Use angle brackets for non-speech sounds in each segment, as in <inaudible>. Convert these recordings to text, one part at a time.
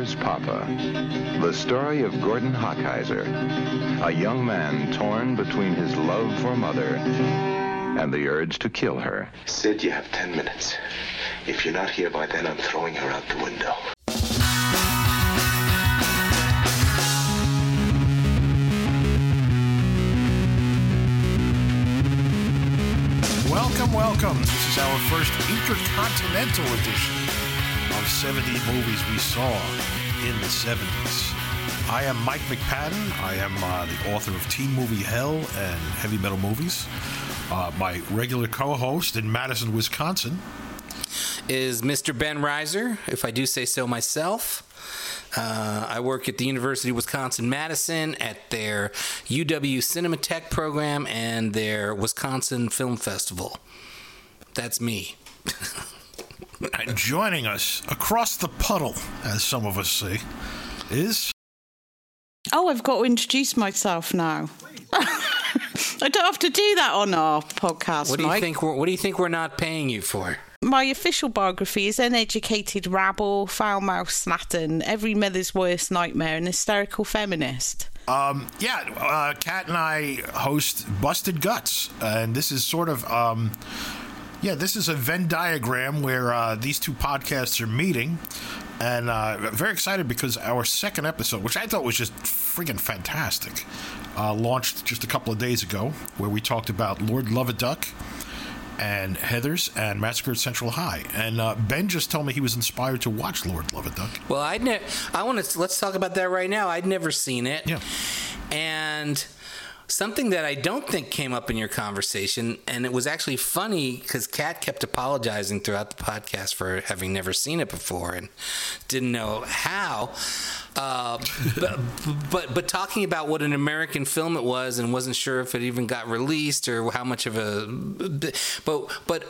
Where's Poppa? The story of Gordon Hochheiser, a young man torn between his love for mother and the urge to kill her. Sid, you have ten minutes. If you're not here by then, I'm throwing her out the window. Welcome, welcome. This is our first intercontinental edition of 70 movies we saw in the 70s. I am Mike McPadden. I am uh, the author of Teen Movie Hell and Heavy Metal Movies. Uh, my regular co host in Madison, Wisconsin. is Mr. Ben Reiser, if I do say so myself. Uh, I work at the University of Wisconsin Madison at their UW Cinematheque program and their Wisconsin Film Festival. That's me. <laughs> And joining us across the puddle, as some of us say, is. Oh, I've got to introduce myself now. <laughs> I don't have to do that on our podcast, What do you Mike. think? We're, what do you think we're not paying you for? My official biography is uneducated rabble, foul mouthed slattern, every mother's worst nightmare, and hysterical feminist. Um, yeah, uh, Kat and I host Busted Guts, and this is sort of, um, yeah, this is a Venn diagram where uh, these two podcasts are meeting, and uh, very excited because our second episode, which I thought was just friggin' fantastic, uh, launched just a couple of days ago, where we talked about Lord Love a Duck and Heathers and Massacre at Central High, and uh, Ben just told me he was inspired to watch Lord Love a Duck. Well, I'd ne- I want to let's talk about that right now. I'd never seen it. Yeah. And something that I don't think came up in your conversation, and it was actually funny because Kat kept apologizing throughout the podcast for having never seen it before and didn't know how. Uh, but, but but talking about what an American film it was and wasn't sure if it even got released or how much of a but but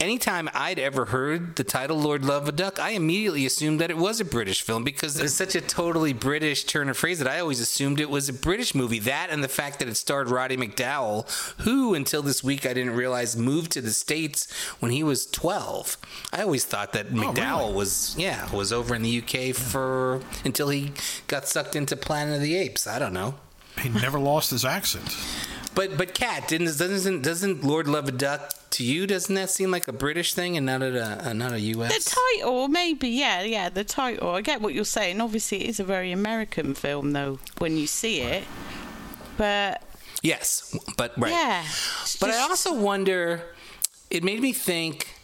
anytime I'd ever heard the title Lord Love a Duck, I immediately assumed that it was a British film because it's such a totally British turn of phrase that I always assumed it was a British movie. That and the fact that it starred Roddy McDowall, who until this week I didn't realize moved to the States when he was 12. I always thought that oh, McDowall really? was, yeah, was over in the UK for until he got sucked into Planet of the Apes. I don't know. He never lost his accent. But but Kat didn't doesn't doesn't Lord Love a Duck to you? Doesn't that seem like a British thing and not a, a not a U.S. The title, maybe, yeah, yeah, the title. I get what you're saying. Obviously, it is a very American film, though, when you see it. But, yes, but right. yeah. But I also wonder. It made me think: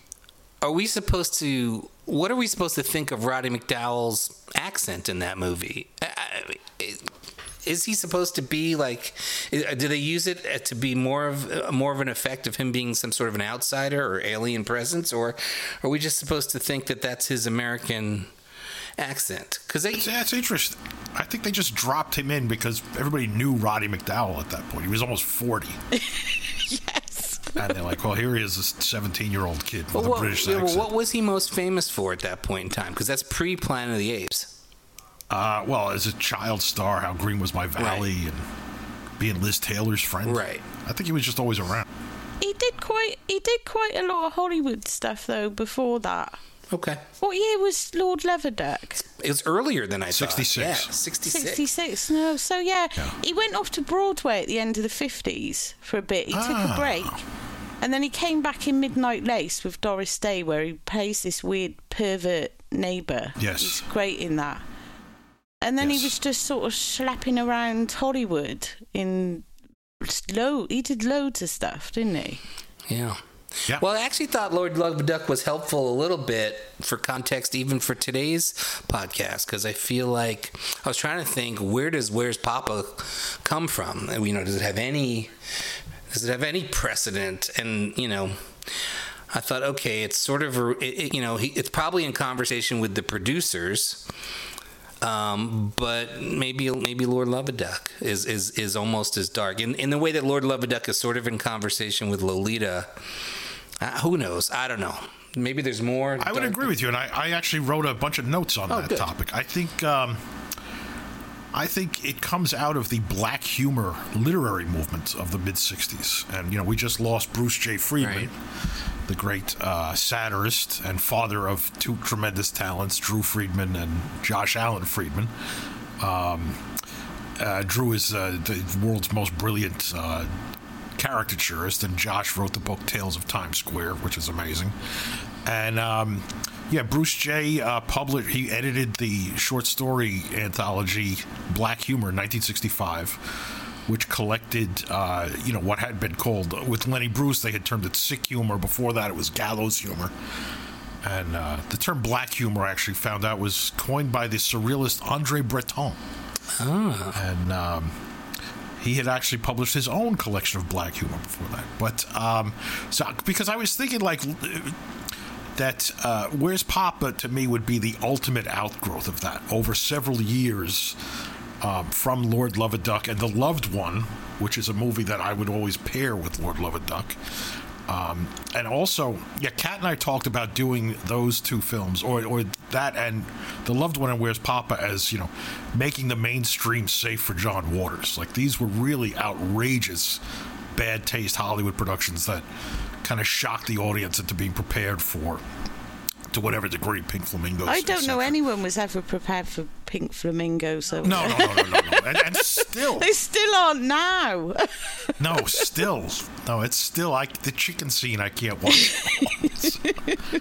Are we supposed to? What are we supposed to think of Roddy McDowall's accent in that movie? I- I- Is he supposed to be like? Do they use it uh, to be more of uh, more of an effect of him being some sort of an outsider or alien presence, or are we just supposed to think that that's his American accent? Because they Yeah, it's interesting. I think they just dropped him in because everybody knew Roddy McDowall at that point. He was almost 40. <laughs> Yes. And they're like, well, here he is, this 17 year old kid with Well, a what, British yeah, well, accent. what was he most famous for at that point in time? Because that's pre Planet of the Apes. Uh, well, as a child star, How Green Was My Valley and being Liz Taylor's friend. Right. I think he was just always around. He did quite. He did quite a lot of Hollywood stuff though. Before that, Okay. what year was Lord Love a Duck? It was earlier than I 66. thought. Yeah, 66. Sixty-six. No, so yeah, he went off to Broadway at the end of the fifties for a bit. He took a Ah. break, and then he came back in Midnight Lace with Doris Day, where he plays this weird pervert neighbour. Yes. he's great in that. And then Yes. he was just sort of slapping around Hollywood in load. He did loads of stuff, didn't he? Yeah. Yeah. Well, I actually thought Lord Love Duck was helpful a little bit for context, even for today's podcast, because I feel like I was trying to think where does Where's Poppa come from? You know, does it have any does it have any precedent? And you know, I thought, okay, it's sort of it, it- you know, he, it's probably in conversation with the producers. Um, but maybe maybe Lord Loveduck is, is is almost as dark in in the way that Lord Loveduck is sort of in conversation with Lolita. Uh, who knows? I don't know. Maybe there's more. I would dark- agree with you, and I, I actually wrote a bunch of notes on Oh, that good. topic. I think um, I think it comes out of the black humor literary movement of the mid '60s, and you know we just lost Bruce J. Friedman, Right. the great uh, satirist and father of two tremendous talents, Drew Friedman and Josh Alan Friedman. Um, uh, Drew is uh, the world's most brilliant uh, caricaturist, and Josh wrote the book Tales of Times Square, which is amazing. And um, yeah, Bruce J. Uh, published. He edited the short story anthology Black Humor in 1965, which collected, uh, you know, what had been called with Lenny Bruce. They had termed it sick humor. Before that, it was gallows humor. And uh, the term black humor, I actually found out, was coined by the surrealist Andre Breton. And um, he had actually published his own collection of black humor before that. But um, so because I was thinking like that, uh, where's Poppa to me would be the ultimate outgrowth of that over several years. Um, from Lord Loveduck and The Loved One, which is a movie that I would always pair with Lord Loveduck. Um, and also, yeah, Kat and I talked about doing those two films, or or that and the loved one and Where's Poppa as you know, making the mainstream safe for John Waters. Like these were really outrageous, bad taste Hollywood productions that kind of shocked the audience into being prepared for, to whatever degree Pink Flamingos. I don't know anyone was ever prepared for Pink Flamingo, so No, no, no, no, no, no. And, and still, <laughs> they still aren't now. <laughs> no, still, no. It's still like the chicken scene. I can't watch. <laughs>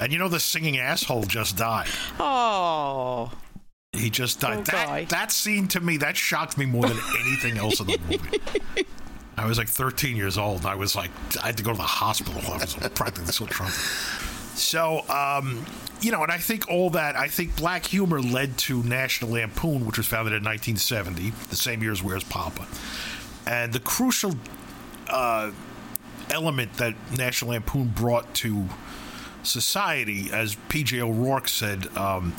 and you know the singing asshole just died. oh, He just died. That that scene to me that shocked me more than anything else in the movie. I was like 13 years old. And I was like, I had to go to the hospital. I was practically so drunk. So, um, you know, and I think all that, I think black humor led to National Lampoon, which was founded in 1970, the same year as Where's Poppa. And the crucial uh, element that National Lampoon brought to society, as P.J. O'Rourke said, um,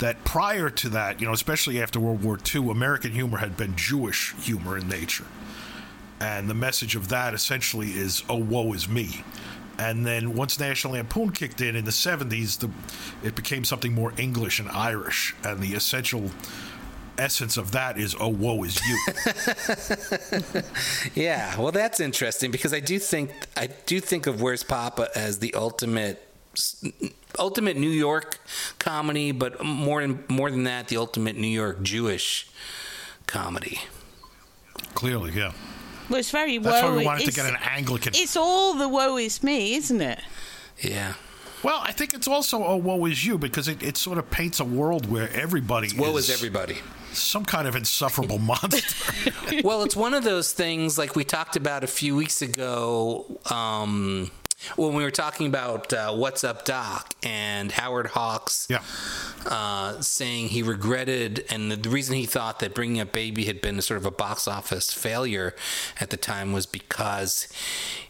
that prior to that, you know, especially after World War II, American humor had been Jewish humor in nature. And the message of that essentially is, oh, woe is me. And then once National Lampoon kicked in in the 70s, the, it became something more English and Irish. And the essential essence of that is, oh, woe is you. <laughs> Yeah, well, that's interesting because I do think I do think of Where's Poppa as the ultimate ultimate New York comedy, but more than more than that, the ultimate New York Jewish comedy. Clearly, yeah. Well, it's very That's woe. why we wanted to it's, get an Anglican. it's all the woe is me, isn't it? Yeah. Well, I think it's also a woe is you because it, it sort of paints a world where everybody Woe is is everybody. some kind of insufferable <laughs> monster. well, it's one of those things like we talked about a few weeks ago um, when we were talking about uh, What's Up Doc and Howard Hawks yeah. uh, saying he regretted, and the, reason he thought that Bringing Up Baby had been a sort of a box office failure at the time was because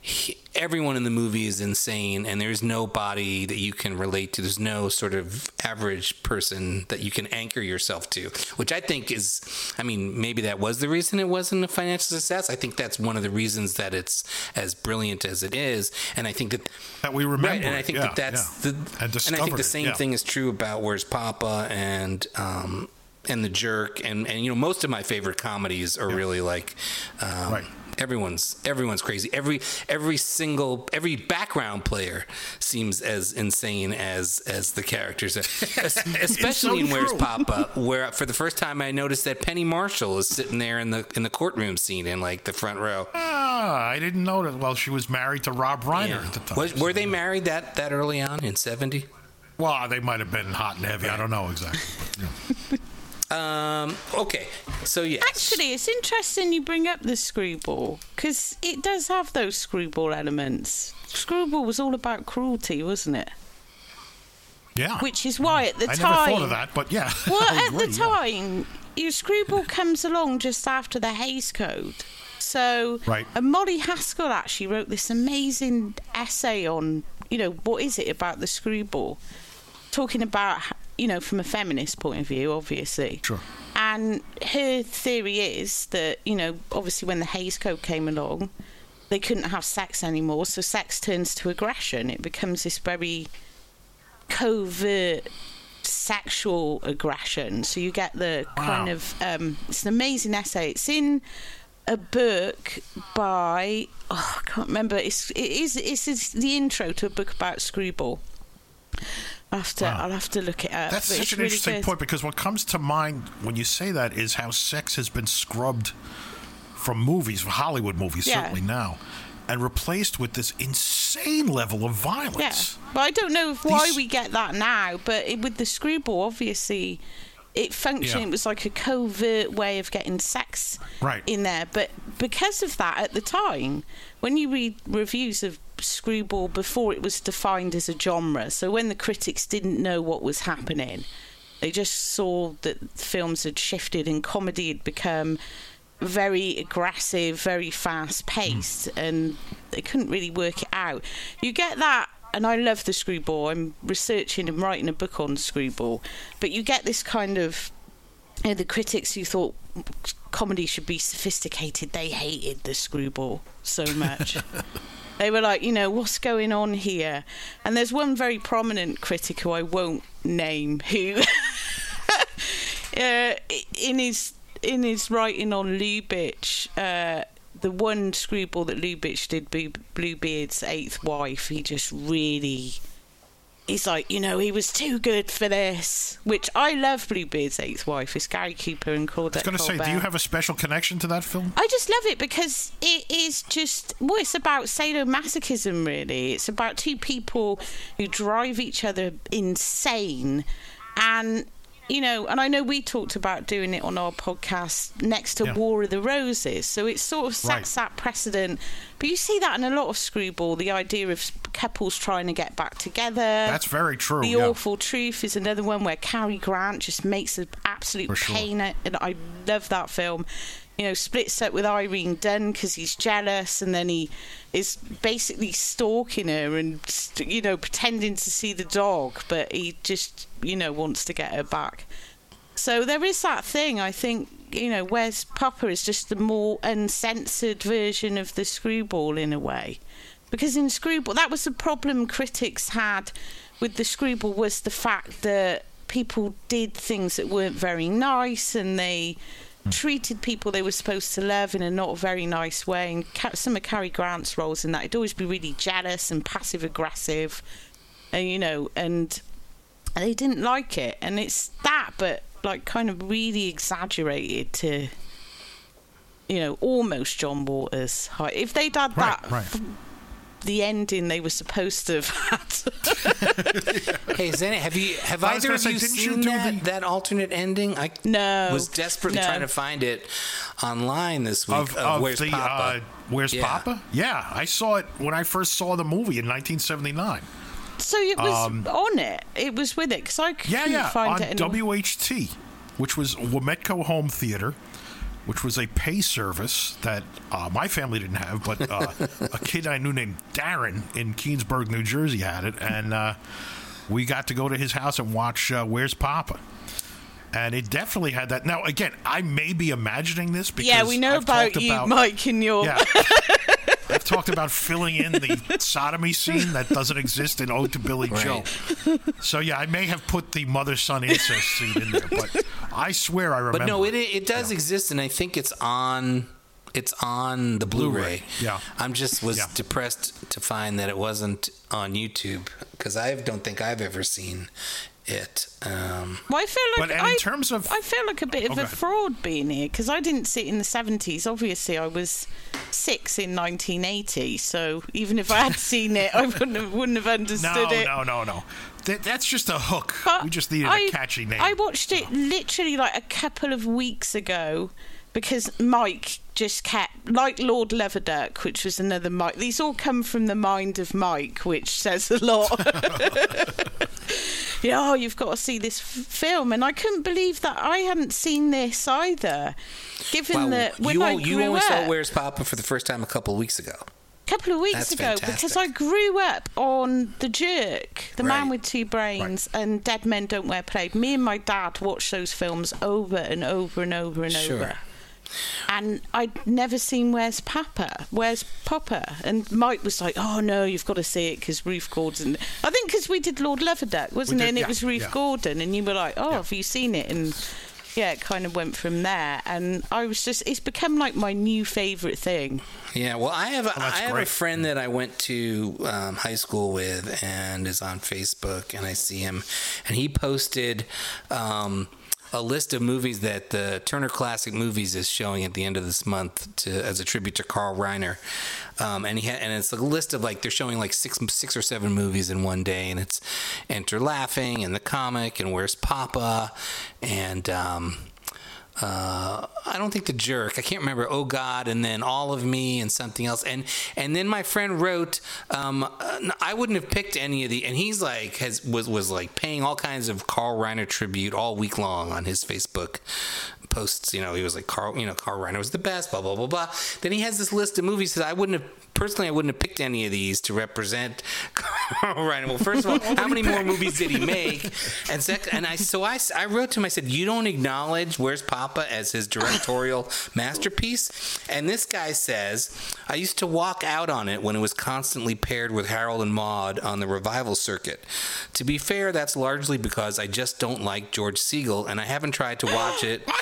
he, everyone in the movie is insane, and there's nobody that you can relate to. There's no sort of average person that you can anchor yourself to, which I think is, I mean, maybe that was the reason it wasn't a financial success. I think that's one of the reasons that it's as brilliant as it is, and I think that That we remember Right, and I think yeah, that that's yeah. the, And and I think the same yeah. thing is true about Where's Poppa and um, and the Jerk, and and you know most of my favorite comedies are really like. Um, Right. Everyone's everyone's crazy. Every every single every background player seems as insane as as the characters, <laughs> Es- especially in Where's true. Poppa, <laughs> where for the first time I noticed that Penny Marshall is sitting there in the in the courtroom scene in like the front row. Ah, I didn't know that. Well, she was married to Rob Reiner Yeah. at the time. Was, were they married that that early on in seventy? Well, they might have been hot and heavy. I don't know exactly. But, yeah. Um. Okay. So yes. Actually, it's interesting you bring up the screwball because it does have those screwball elements. Screwball was all about cruelty, wasn't it? yeah. Which is why at the I time. I never thought of that, but yeah. <laughs> Well, I at the agree, yeah. time, your screwball comes along just after the Hays Code. So, Right. and Molly Haskell actually wrote this amazing essay on, you know, what is it about the screwball? Talking about, you know, from a feminist point of view, obviously. Sure. And her theory is that, you know, obviously when the Hays Code came along, they couldn't have sex anymore, so sex turns to aggression. It becomes this very covert sexual aggression. So you get the kind of um, it's an amazing essay. It's in a book by oh, I can't remember. It's it is it's, it's the intro to a book about Screwball. I'll have to, Wow. I'll have to look it up. That's such an really interesting good. point because what comes to mind when you say that is how sex has been scrubbed from movies, from Hollywood movies, Yeah. certainly now, and replaced with this insane level of Yeah, violence. but I don't know why These- we get that now. But it, with the screwball, obviously, it functioned. Yeah. It was like a covert way of getting sex Right. in there. But because of that, at the time, when you read reviews of screwball before it was defined as a genre, so when the critics didn't know what was happening, they just saw that films had shifted and comedy had become very aggressive, very fast paced, hmm. and they couldn't really work it out. You get that, and I love the screwball. I'm researching and writing a book on screwball, but you get this kind of. You know, the critics who thought comedy should be sophisticated, they hated the screwball so much. <laughs> they were like, you know, what's going on here? And there's one very prominent critic who I won't name who <laughs> uh, in his in his writing on Lubitsch, uh, the one screwball that Lubitsch did, Blue- Bluebeard's eighth wife, he just really. He's like, you know, he was too good for this. Which I love Bluebeard's eighth wife. It's Gary Cooper and Claudette I was going to say, do you have a special connection to that film? I just love it because it is just well, it's about sadomasochism. Really, it's about two people who drive each other insane, and you know, and I know we talked about doing it on our podcast next to Yeah. War of the Roses, so it sort of sets that precedent. But you see that in a lot of screwball, the idea of couples trying to get back together. That's very true. The yeah. Awful Truth is another one where Cary Grant just makes an absolute sure. pain, and I love that film. You know, splits up with Irene Dunne because he's jealous, and then he is basically stalking her and you know pretending to see the dog, but he just you know wants to get her back. So there is that thing. I think you know, where's Poppa is just the more uncensored version of the Screwball in a way, because in Screwball that was the problem critics had with the Screwball was the fact that people did things that weren't very nice and they Hmm. treated people they were supposed to love in a not very nice way. And some of Cary Grant's roles in that, he'd always be really jealous and passive aggressive, and you know, and and they didn't like it. And it's that, but like kind of really exaggerated to, you know, almost John Waters. If they'd had Right, that, right. The ending they were supposed to have had. <laughs> Hey, Zenny, have you have I either of you didn't you seen that, the- that alternate ending? I No, was desperately no. trying to find it online this week. Of, Of, of Where's the Poppa? Uh, Where's Yeah. Poppa? Yeah, I saw it when I first saw the movie in 1979. so it was on it. It was with it because I couldn't Um, Yeah, yeah, find on it. anywhere. WHT, which was Wometco Home Theater, which was a pay service that uh, my family didn't have, but uh, a <laughs> kid I knew named Darren in Keansburg, New Jersey had it, and uh, we got to go to his house and watch uh, Where's Poppa. And it definitely had that. Now, again, I may be imagining this because yeah, we know I've about you, about, Mike, and your. Yeah. <laughs> <laughs> I've talked about filling in the sodomy scene that doesn't exist in Ode to Billy Right. Joe. So yeah, I may have put the mother son incest scene in there, but I swear I remember. But no, it it does exist, and I think it's on it's on the Blu-ray. Blu-ray, yeah. I'm just was Yeah. depressed to find that it wasn't on YouTube because I don't think I've ever seen it. Um, Well, I feel like But in I, terms of- I feel like a bit of Oh, a ahead. fraud being here because I didn't see it in the seventies. Obviously, I was six in 1980, so even if I had seen it, I wouldn't have, wouldn't have no, understood it. no, no, no. That, that's just a hook. But we just needed I- a catchy name. I watched it literally like a couple of weeks ago because Mike just kept like Lord Love a Duck, which was another Mike. These all come from the mind of Mike, which says a lot. <laughs> yeah, oh, you've got to see this f- film, and I couldn't believe that I hadn't seen this either. Given wow, that when you I o- you grew only up, saw Where's Poppa for the first time a couple of weeks ago. A couple of weeks That's ago because. I grew up on The Jerk, The Man with Two Brains, and Dead Men Don't Wear Plaid. Me and my dad watched those films over and over and over and Sure. over. And I'd never seen Where's Poppa? Where's Poppa? And Mike was like, "Oh no, you've got to see it because Ruth Gordon." I think because we did Lord Love a Duck, wasn't We it? did, And it was Ruth yeah. Gordon, and you were like, "Oh, have you seen it?" And yeah, it kind of went from there. And I was just, it's become like my new favorite thing. Yeah, well, I have a, I that's have a friend that I went to um, high school with, and is on Facebook, and I see him, and he posted um, a list of movies that the Turner Classic Movies is showing at the end of this month to as a tribute to Carl Reiner, um, and he ha- and it's a list of like they're showing like six six or seven movies in one day, and it's Enter Laughing and the comic and Where's Poppa, and um, uh, I don't think the jerk. I can't remember. Oh God, and then all of me and something else. And and then my friend wrote, um, uh, I wouldn't have picked any of the. And he's like has was was like paying all kinds of Carl Reiner tribute all week long on his Facebook posts. You know, he was like Carl. You know, Carl Reiner was the best. Blah blah blah blah. Then he has this list of movies that I wouldn't have. Personally, I wouldn't have picked any of these to represent <laughs> Carl Reiner. Well, first of all, how many more movies did he make? And second, and I so I, I wrote to him. I said, "You don't acknowledge Where's Poppa as his directorial masterpiece." And this guy says, "I used to walk out on it when it was constantly paired with Harold and Maude on the revival circuit. To be fair, that's largely because I just don't like George Segal, and I haven't tried to watch it." <gasps>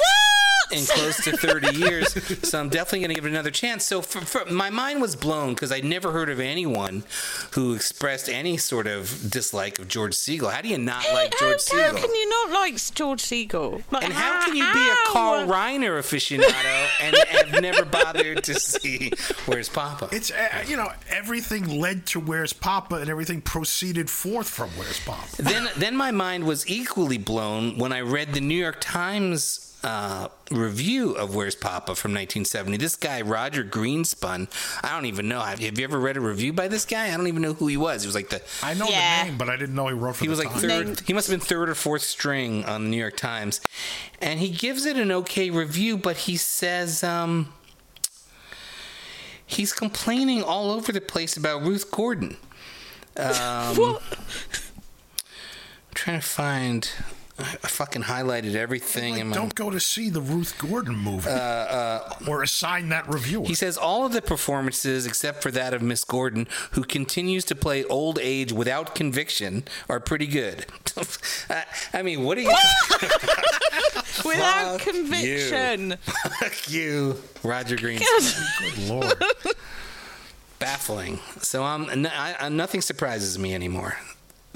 in close to 30 years, so I'm definitely going to give it another chance. So for, for, my mind was blown because I'd never heard of anyone who expressed any sort of dislike of George Segal. How do you not like how, George Segal? how can you not like George Segal? Like, and how can you be a Carl how? Reiner aficionado and have never bothered to see Where's Poppa? It's uh, you know everything led to Where's Poppa, and everything proceeded forth from Where's Poppa. then, then my mind was equally blown when I read the New York Times uh, review of Where's Poppa from 1970. This guy, Roger Greenspun, I don't even know. Have, have you ever read a review by this guy? I don't even know who he was. He was like the. I know Yeah. the name, but I didn't know he wrote for He the was like Times. third. He must have been third or fourth string on the New York Times, and he gives it an okay review. But he says um, he's complaining all over the place about Ruth Gordon. Um, <laughs> What? I'm trying to find. I fucking highlighted everything Like, in my. don't go to see the Ruth Gordon movie or assign that reviewer. Uh, He says all of the performances, except for that of Miss Gordon, who continues to play old age without conviction, are pretty good. <laughs> I- I mean, what are you? <laughs> Without Fuck conviction. Fuck you, Roger Green. Good lord. Baffling. So um, n- I, I- nothing surprises me anymore.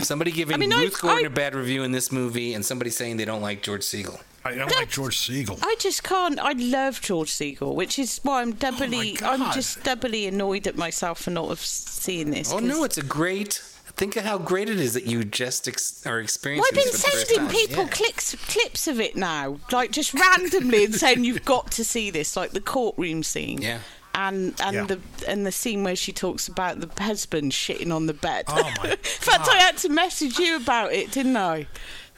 Somebody giving I mean, I- Ruth Gordon I- a bad review in this movie, and somebody saying they don't like George Segal. I don't like George Segal. I just can't. I love George Segal, which is why I'm doubly. Oh I'm just doubly annoyed at myself for not have seen this. Oh no, it's a great. Think of how great it is that you just ex- are Well, experiencing. I've been this for sending people Yeah. clips clips of it now, like just randomly, and saying you've got to see this, like the courtroom scene. Yeah. And and Yeah. the and the scene where she talks about the husband shitting on the bed. Oh, my <laughs> In fact, I had to message you about it, didn't I?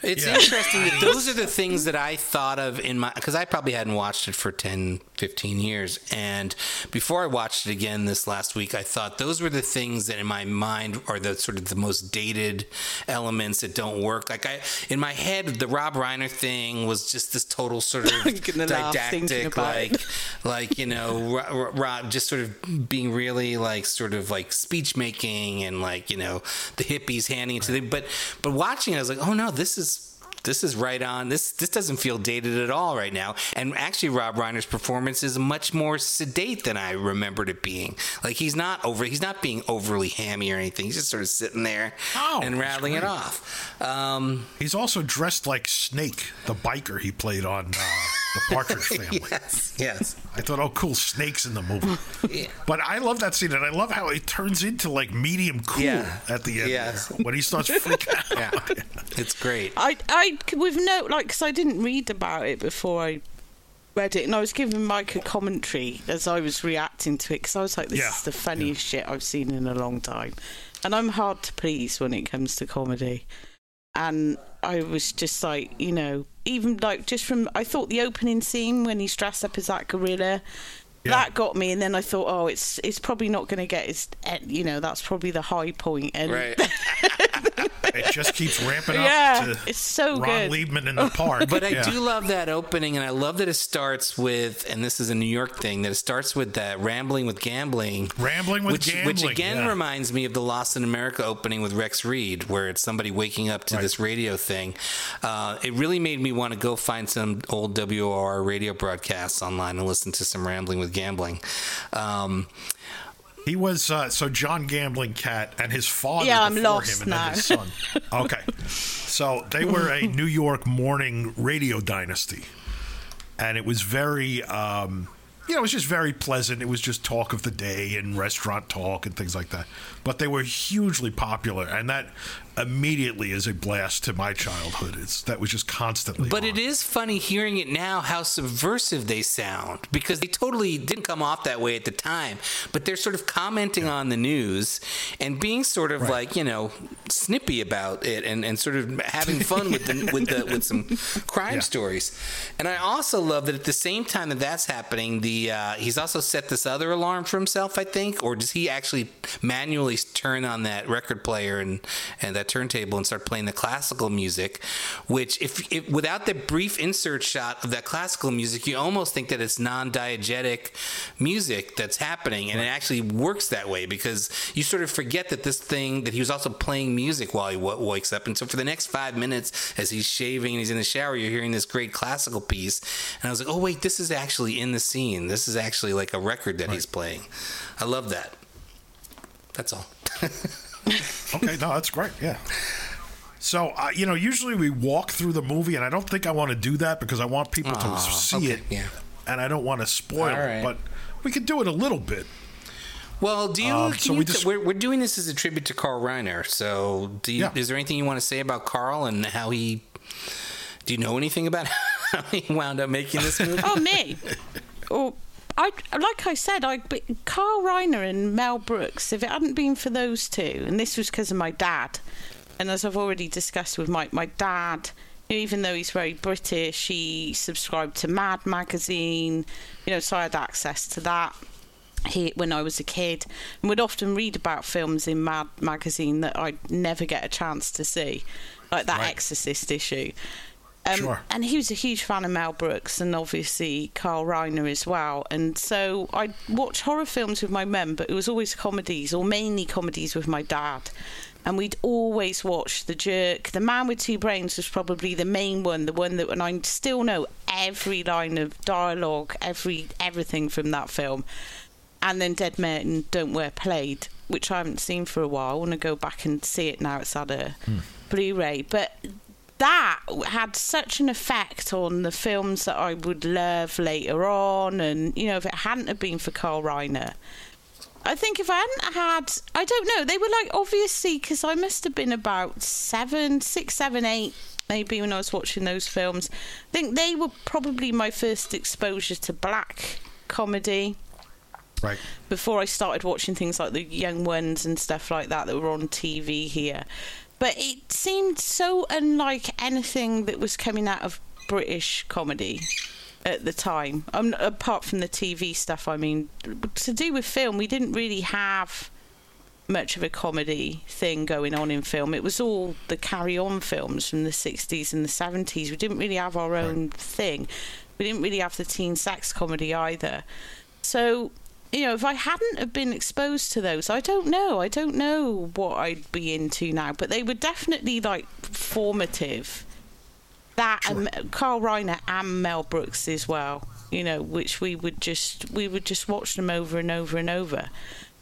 It's Yeah. interesting that <laughs> those are the things that I thought of in my because I probably hadn't watched it for 10, 15 years. And before I watched it again this last week, I thought those were the things that in my mind are the sort of the most dated elements that don't work. Like I in my head, the Rob Reiner thing was just this total sort <laughs> of gonna laugh thinking didactic, like like you know, Ro- Ro- Rob just sort of being really like sort of like speech making and like you know the hippies handing it to them. But but watching it, I was like, oh no, this is this is right on. This this doesn't feel dated at all right now. And actually, Rob Reiner's performance is much more sedate than I remembered it being. Like he's not over. He's not being overly hammy or anything. He's just sort of sitting there Oh, and rattling it off. Um, He's also dressed like Snake, the biker he played on uh, the <laughs> Partridge Family. yes, yes. I thought, oh, cool, Snake's in the movie. <laughs> Yeah. But I love that scene, and I love how it turns into like medium cool Yeah. at the end Yes. there, when he starts freaking <laughs> out. Yeah, it's great. I, I, with no, like, because I didn't read about it before I read it, and I was giving Mike a commentary as I was reacting to it, because I was like, this Yeah, is the funniest shit I've seen in a long time. And I'm hard to please when it comes to comedy. And I was just like, you know, even like just from, I thought the opening scene when he's dressed up as that gorilla. Yeah. That got me, and then I thought, oh, it's it's probably not going to get his, eh, you know, that's probably the high point, and Right. <laughs> it just keeps ramping up Yeah, to it's so Ron good. Leibman in the <laughs> park. But I Yeah. do love that opening, and I love that it starts with, and this is a New York thing, that it starts with that rambling with gambling. Rambling with which, Which again yeah. reminds me of the Lost in America opening with Rex Reed, where it's somebody waking up to Right. this radio thing. Uh, it really made me want to go find some old WOR radio broadcasts online and listen to some Rambling with Gambling. Um, He was uh, so John Gambling Cat and his father Yeah, I'm lost him, and then his son. Okay, so they were a New York morning radio dynasty, and it was very, um, you know, it was just very pleasant. It was just talk of the day and restaurant talk and things like that. But they were hugely popular, and that immediately is a blast to my childhood. It's that was just constantly. But on. it is funny hearing it now how subversive they sound because they totally didn't come off that way at the time. But they're sort of commenting on the news and being sort of like you know snippy about it and, and sort of having fun with the, <laughs> with the, with some crime Yeah. stories. And I also love that at the same time that that's happening, the uh, he's also set this other alarm for himself. I think, or does he actually manually turn on that record player and and that turntable and start playing the classical music? Which, if, if without the brief insert shot of that classical music, you almost think that it's non-diegetic music that's happening, and it actually works that way because you sort of forget that this thing that he was also playing music while he w- wakes up, and so for the next five minutes, as he's shaving and he's in the shower, you're hearing this great classical piece, and I was like, oh wait, this is actually in the scene. This is actually like a record that he's playing. I love that. That's all. <laughs> <laughs> Okay, no, that's great. Yeah. So, uh, you know, usually we walk through the movie, and I don't think I want to do that because I want people Aw, to see okay, it, yeah. and I don't want to spoil All it. But we could do it a little bit. Well, do you? Um, so you we t- just- we're, we're doing this as a tribute to Carl Reiner. So, do you, Yeah. is there anything you want to say about Carl and how he? Do you know anything about <laughs> how he wound up making this movie? Oh, me. Or I like I said, I Carl Reiner and Mel Brooks. If it hadn't been for those two, and this was because of my dad, and as I've already discussed with my my dad, even though he's very British, he subscribed to Mad magazine. You know, so I had access to that. He, when I was a kid, and would often read about films in Mad magazine that I'd never get a chance to see, like that Right. Exorcist issue. Um, Sure. And he was a huge fan of Mel Brooks and obviously Carl Reiner as well. And so I'd watch horror films with my mum, but it was always comedies or mainly comedies with my dad. And we'd always watch The Jerk. The Man with Two Brains was probably the main one, the one that, and I still know every line of dialogue, every everything from that film. And then Dead Men Don't Wear Plaid, which I haven't seen for a while. I want to go back and see it now. It's had a Blu-ray, but that had such an effect on the films that I would love later on. And you know, if it hadn't have been for Carl Reiner, I think if I hadn't had, I don't know, they were like obviously because I must have been about seven, six, seven, eight, maybe when I was watching those films. I think they were probably my first exposure to black comedy Right. before I started watching things like the Young Ones and stuff like that that were on TV here. But it seemed so unlike anything that was coming out of British comedy at the time. Um, apart from the TV stuff, I mean, to do with film, we didn't really have much of a comedy thing going on in film. It was all the carry on films from the 60s and the 70s. We didn't really have our own thing. We didn't really have the teen sex comedy either. So, you know, if I hadn't have been exposed to those, I don't know. I don't know what I'd be into now, but they were definitely like formative. That and Carl Reiner and Mel Brooks as well, you know, which we would just we would just watch them over and over and over.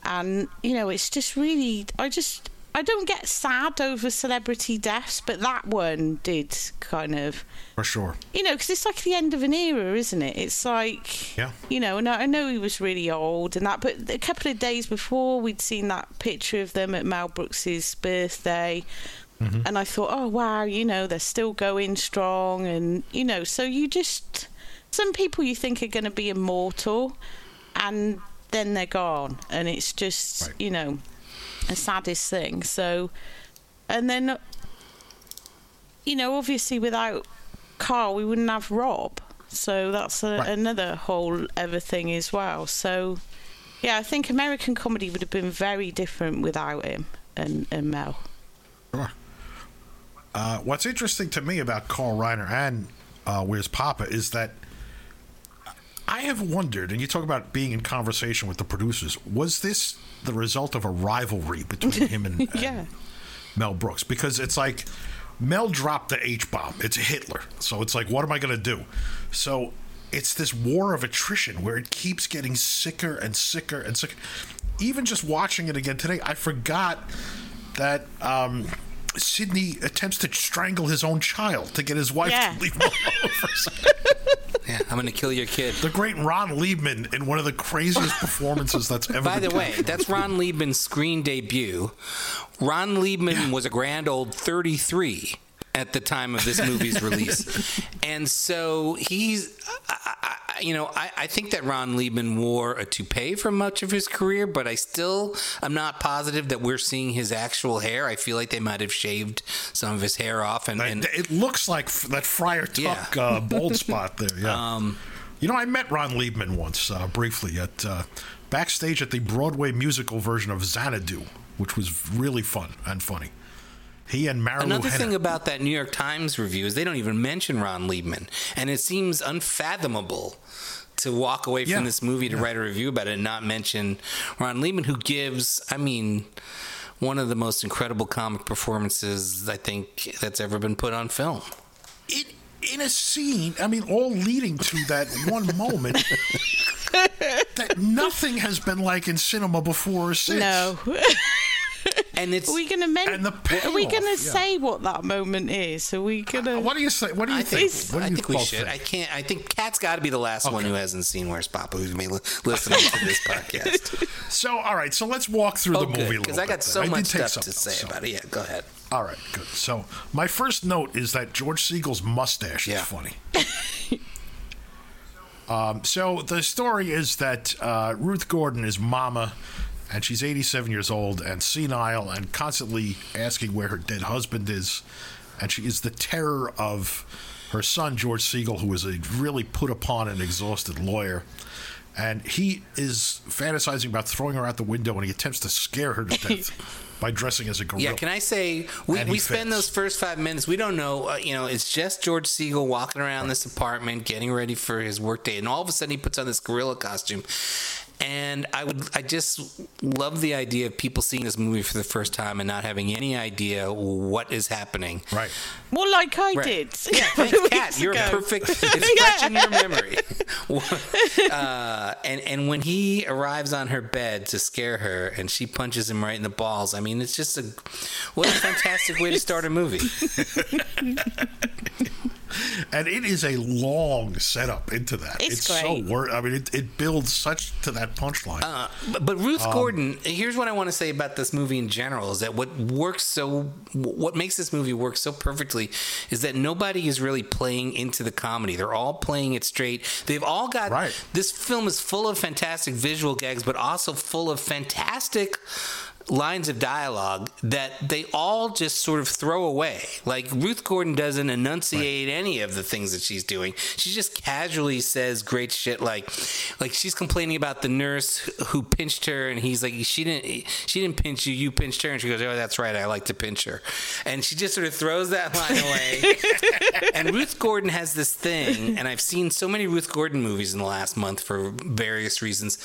And you know, it's just really I just I don't get sad over celebrity deaths, but that one did kind of For sure. you know, because it's like the end of an era, isn't it? It's like, Yeah. you know, and I I know he was really old and that, but a couple of days before, we'd seen that picture of them at Mel Brooks's birthday. Mm-hmm. And I thought, oh, wow, you know, they're still going strong. And, you know, so you just, some people you think are going to be immortal and then they're gone. And it's just, Right. you know, the saddest thing. So, and then you know, obviously without Carl, we wouldn't have Rob. So that's a, Right. another whole other thing as well. So, yeah, I think American comedy would have been very different without him and, and Mel. Sure. uh, what's interesting to me about Carl Reiner and uh, Where's Poppa is that I have wondered, and you talk about being in conversation with the producers, was this the result of a rivalry between <laughs> him and, and Mel Brooks? Because it's like Mel dropped the H bomb. It's Hitler. So it's like, what am I going to do? So it's this war of attrition where it keeps getting sicker and sicker and sicker. Even just watching it again today, I forgot that um, Sidney attempts to strangle his own child to get his wife Yeah. to leave him alone <laughs> for a second. Yeah, I'm going to kill your kid. The great Ron Leibman in one of the craziest performances that's ever By been the way, that's Ron Leibman's screen debut. Ron Leibman was a grand old 33 at the time of this movie's release. <laughs> And so he's, I, I, I- you know, I, I think that Ron Leibman wore a toupee for much of his career, but I still am not positive that we're seeing his actual hair. I feel like they might have shaved some of his hair off. And, and it looks like that Friar Tuck uh, bald spot there. Yeah. Um, you know, I met Ron Leibman once uh, briefly at uh, backstage at the Broadway musical version of Xanadu, which was really fun and funny. He and Marilu Another Henner. thing about that New York Times review is they don't even mention Ron Leibman, and it seems unfathomable to walk away from Yeah, this movie to write a review about it and not mention Ron Leibman, who gives, I mean, one of the most incredible comic performances I think that's ever been put on film. in, in a scene, I mean, all leading to that <laughs> one moment that nothing has been like in cinema before or since. No. <laughs> And it's Are we gonna men- And the Are we gonna yeah. say what that moment is? Are we gonna? What do you say? What do you I think? think, What do I think we should. think? I can't. I think Kat's got to be the last one who hasn't seen Where's Poppa, who's been listening to this <laughs> podcast. So, all right. So let's walk through the Oh, movie a good, little because I got then. so did much stuff to say so- about it. Yeah, go ahead. All right, good. So, my first note is that George Segal's mustache Yeah. is funny. <laughs> um, so, the story is that uh, Ruth Gordon is mama, and she's 87 years old and senile and constantly asking where her dead husband is. And she is the terror of her son, George Segal, who is a really put upon and exhausted lawyer. And he is fantasizing about throwing her out the window, and he attempts to scare her to <laughs> death by dressing as a gorilla. Yeah, can I say we, we spend fits. those first five minutes. We don't know. Uh, you know, it's just George Segal walking around this apartment, getting ready for his workday, and all of a sudden he puts on this gorilla costume. And I would, I just love the idea of people seeing this movie for the first time and not having any idea what is happening. Right. Well, like I Right. did. Yeah, a <laughs> couple thanks, Kat. You're ago. perfect. <laughs> It's fresh in your memory. <laughs> uh, and and when he arrives on her bed to scare her, and she punches him right in the balls. I mean, it's just a what a fantastic way to start a movie. And it is a long setup into that. It's so great. wor- I mean, it, it builds such to that punchline. Uh, but, but Ruth Um, Gordon, here's what I want to say about this movie in general: is that what works so, what makes this movie work so perfectly, is that nobody is really playing into the comedy. They're all playing it straight. They've all got. Right. This film is full of fantastic visual gags, but also full of fantastic lines of dialogue that they all just sort of throw away. Like Ruth Gordon doesn't enunciate any of the things that she's doing. She just casually says great shit like like she's complaining about the nurse who pinched her and he's like she didn't she didn't pinch you, you pinched her and she goes, "Oh, that's right. I like to pinch her." And she just sort of throws that line away. <laughs> and Ruth Gordon has this thing and I've seen so many Ruth Gordon movies in the last month for various reasons.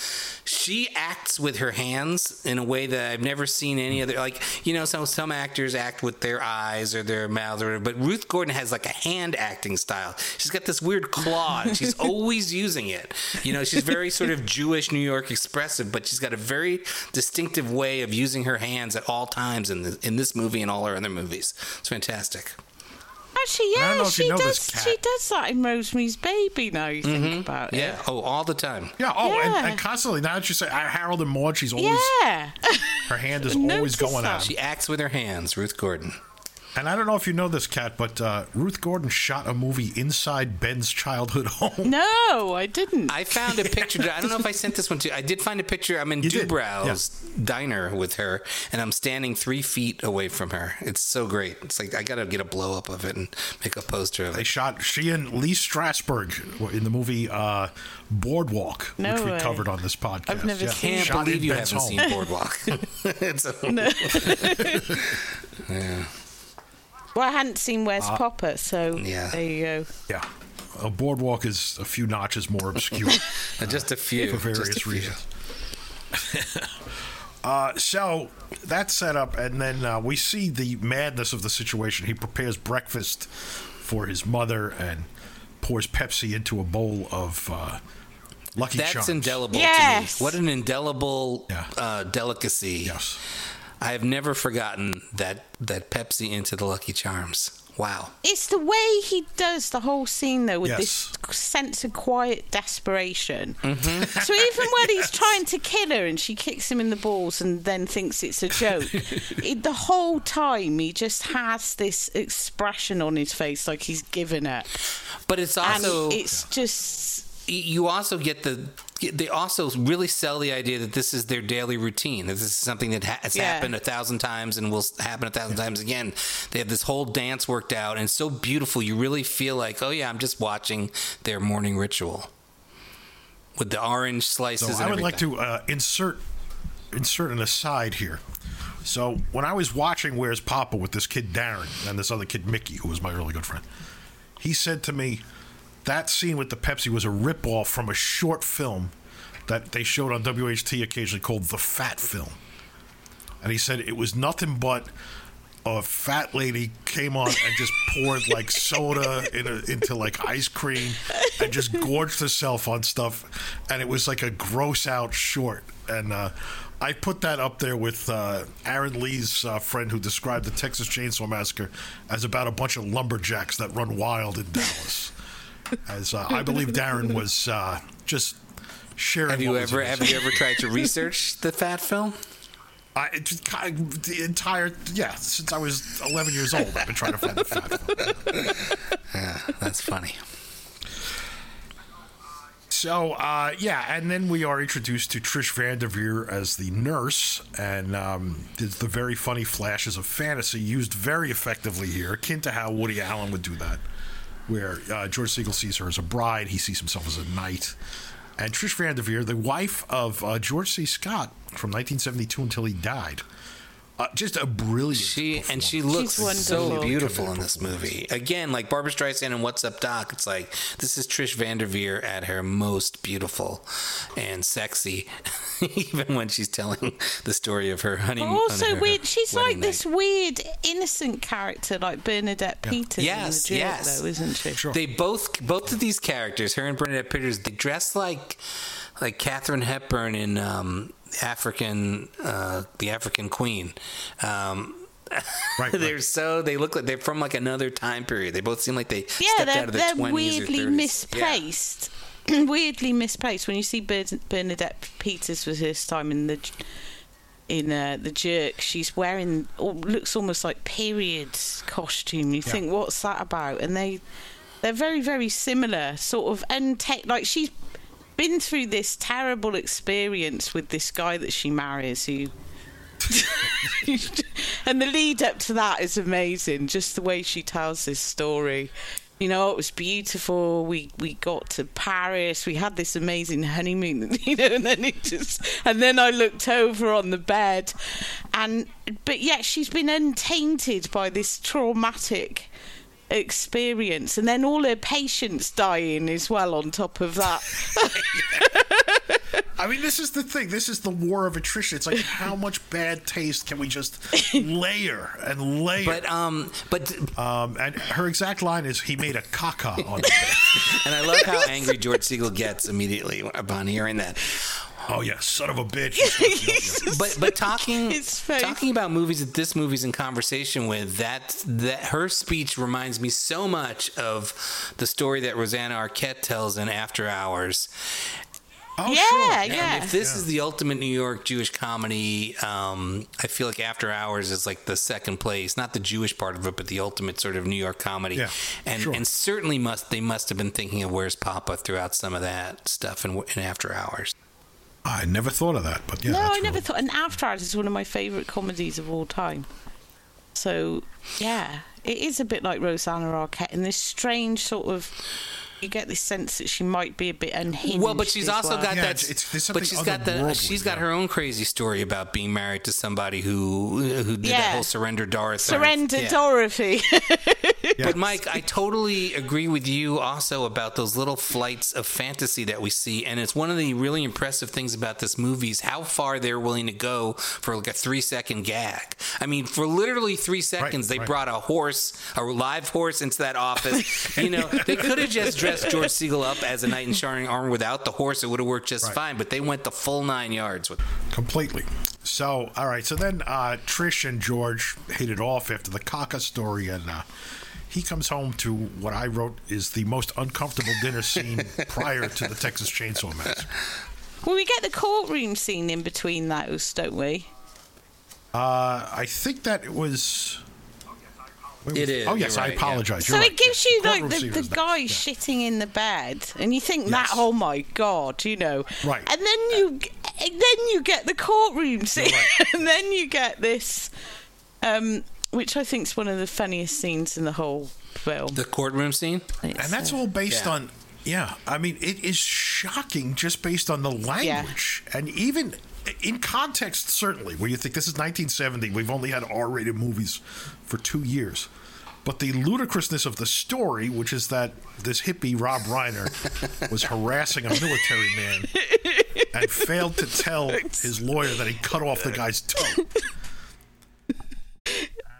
She acts with her hands in a way that I've never seen any other like you know some some actors act with their eyes or their mouth or whatever, but Ruth Gordon has like a hand acting style. She's got this weird claw and <laughs> she's always using it. You know, she's very sort of Jewish New York expressive, but she's got a very distinctive way of using her hands at all times in the, in this movie and all her other movies. It's fantastic. Actually, I don't yeah, know if you she know does. this, Kat. She does that in Rosemary's Baby. Now you think about it. Mm-hmm. Yeah. Oh, all the time. yeah. Oh, And, yeah. and constantly now that you say uh, Harold and Maude, she's always Yeah. her hand <laughs> is always going that. out. She acts with her hands, Ruth Gordon. And I don't know if you know this, Kat, but uh, Ruth Gordon shot a movie inside Ben's childhood <laughs> home. no, I didn't. I found a <laughs> picture. I don't know if I sent this one to you. I did find a picture. I'm in You did, Dubrow's diner with her, and I'm standing three feet away from her. It's so great. It's like I gotta get a blow up of it and make a poster of They it. They shot she and Lee Strasberg were in the movie uh, Boardwalk, No which we covered on this podcast. I've never Yeah. seen Can't Shot believe you Ben's haven't home. seen Boardwalk. <laughs> it's a, yeah. Well, I hadn't seen Where's Poppa, so Yeah. there you go. Yeah. A boardwalk is a few notches more obscure <laughs> Uh, just a few. for various few. reasons. <laughs> uh, so that's set up, and then uh, we see the madness of the situation. He prepares breakfast for his mother and pours Pepsi into a bowl of uh, Lucky That's Charms. indelible Yes. to me. What an indelible Yeah. uh, delicacy. Yes. I have never forgotten that that Pepsi into the Lucky Charms. Wow. It's the way he does the whole scene, though, with Yes. this sense of quiet desperation. Mm-hmm. So even when he's trying to kill her and she kicks him in the balls and then thinks it's a joke, <laughs> it, the whole time he just has this expression on his face like he's given up. But it's And also it's just. you also get the they also really sell the idea that this is their daily routine that this is something that has Yeah. happened a thousand times and will happen a thousand times again they have this whole dance worked out and it's so beautiful you really feel like oh yeah i'm just watching their morning ritual with the orange slices So and I would like to uh, insert insert an aside here. So when I was watching Where's Papa with this kid Darren and this other kid Mickey, who was my really good friend, he said to me that scene with the Pepsi was a ripoff from a short film that they showed on WHT occasionally called The Fat Film. And he said it was nothing but a fat lady came on and just poured like <laughs> soda in a, into like ice cream and just gorged herself on stuff and it was like a gross out short and uh, I put that up there with uh, Aaron Lee's uh, friend who described the Texas Chainsaw Massacre as about a bunch of lumberjacks that run wild in Dallas. As uh, I believe Darren was uh, just sharing. have you ever have you ever tried to <laughs> research the fat film I, it the entire yeah since I was 11 years old I've been trying to find the fat. film. <laughs> yeah that's funny So uh, yeah, and then we are introduced to Trish Van Devere as the nurse, and um, it's the very funny flashes of fantasy used very effectively here, akin to how Woody Allen would do that, where uh, George Segal sees her as a bride, he sees himself as a knight. And Trish Van Devere, the wife of uh, George C. Scott from 1972 until he died, uh, just a brilliant. She and she looks She's so beautiful in this movie. Again, like Barbra Streisand and What's Up Doc, it's like this is Trish Van Devere at her most beautiful and sexy, <laughs> even when she's telling the story of her honeymoon. But also her weird. She's like wedding this night. weird innocent character, like Bernadette Peters. Yes, in the yes. though, isn't she? Sure. They both both of these characters, her and Bernadette Peters, they dress like like Katharine Hepburn in um, African uh, the African Queen. Um, <laughs> Right, they're right. so they look like they're from like another time period. They both seem like they Yeah, stepped they're, out of the they're twenties or weirdly thirties. misplaced. <clears throat> weirdly misplaced. When you see Ber- Bernadette Peters for the first time in the in uh, the jerk, she's wearing or looks almost like period costume. You think, what's that about? And they they're very very similar, sort of, and te- like she's been through this terrible experience with this guy that she marries who. <laughs> and the lead up to that is amazing. Just the way she tells this story. You know, it was beautiful. We we got to Paris. We had this amazing honeymoon. <laughs> You know, and then it just and then I looked over on the bed, and but yet she's been untainted by this traumatic experience, and then all her patients dying as well on top of that. <laughs> I mean, this is the thing. This is the war of attrition. It's like how much bad taste can we just layer and layer? But um, but um, and her exact line is, "He made a caca on the <laughs> bed." and I love how angry George Segal gets immediately upon hearing that. Oh yeah, son of a bitch. <laughs> But but talking talking about movies that this movie's in conversation with that that her speech reminds me so much of the story that Rosanna Arquette tells in After Hours. Oh, Yeah, sure. yeah. And if this is the ultimate New York Jewish comedy, um, I feel like After Hours is like the second place, not the Jewish part of it, but the ultimate sort of New York comedy. Yeah, and sure. and certainly must they must have been thinking of Where's Papa throughout some of that stuff in, in After Hours. I never thought of that, but yeah. no, that's I never thought. And After Hours is one of my favourite comedies of all time. So yeah, it is a bit like Rosanna Arquette in this strange sort of you get this sense that she might be a bit unhinged. Well, but she's as also well. got Yeah, that. it's- it's- there's but she's got the. She's got yeah. her own crazy story about being married to somebody who who did Yeah. that whole surrender Dorothy. surrender Yeah. Dorothy. <laughs> But Mike, I totally agree with you also about those little flights of fantasy that we see, and it's one of the really impressive things about this movie is how far they're willing to go for like a three second gag. I mean, for literally three seconds, they right. brought a horse, a live horse, into that office. you know, they could have just dressed George Segal up as a knight in shining armor without the horse; it would have worked just fine. But they went the full nine yards with. completely. So, all right. So then uh, Trish and George hit it off after the Kaka story, and uh, he comes home to what I wrote is the most uncomfortable dinner scene <laughs> prior to the Texas Chainsaw Massacre. well, we get the courtroom scene in between those, don't we? Uh, I think that it was. where It was- is, Oh yes, you're I right, yeah. apologize. So You're it gives Yeah. you like the, the guy Yeah. shitting in the bed, and you think that, oh my god, you know, Right. And then you, and then you get the courtroom scene, <laughs> and then you get this, um, which I think is one of the funniest scenes in the whole film. The courtroom scene. And that's uh, all based Yeah. on, yeah. I mean, it is shocking just based on the language and even in context. Certainly, where you think this is 1970, we've only had R-rated movies for two years. But the ludicrousness of the story, which is that this hippie Rob Reiner <laughs> was harassing a military man <laughs> and failed to tell his lawyer that he cut off the guy's <laughs> toe.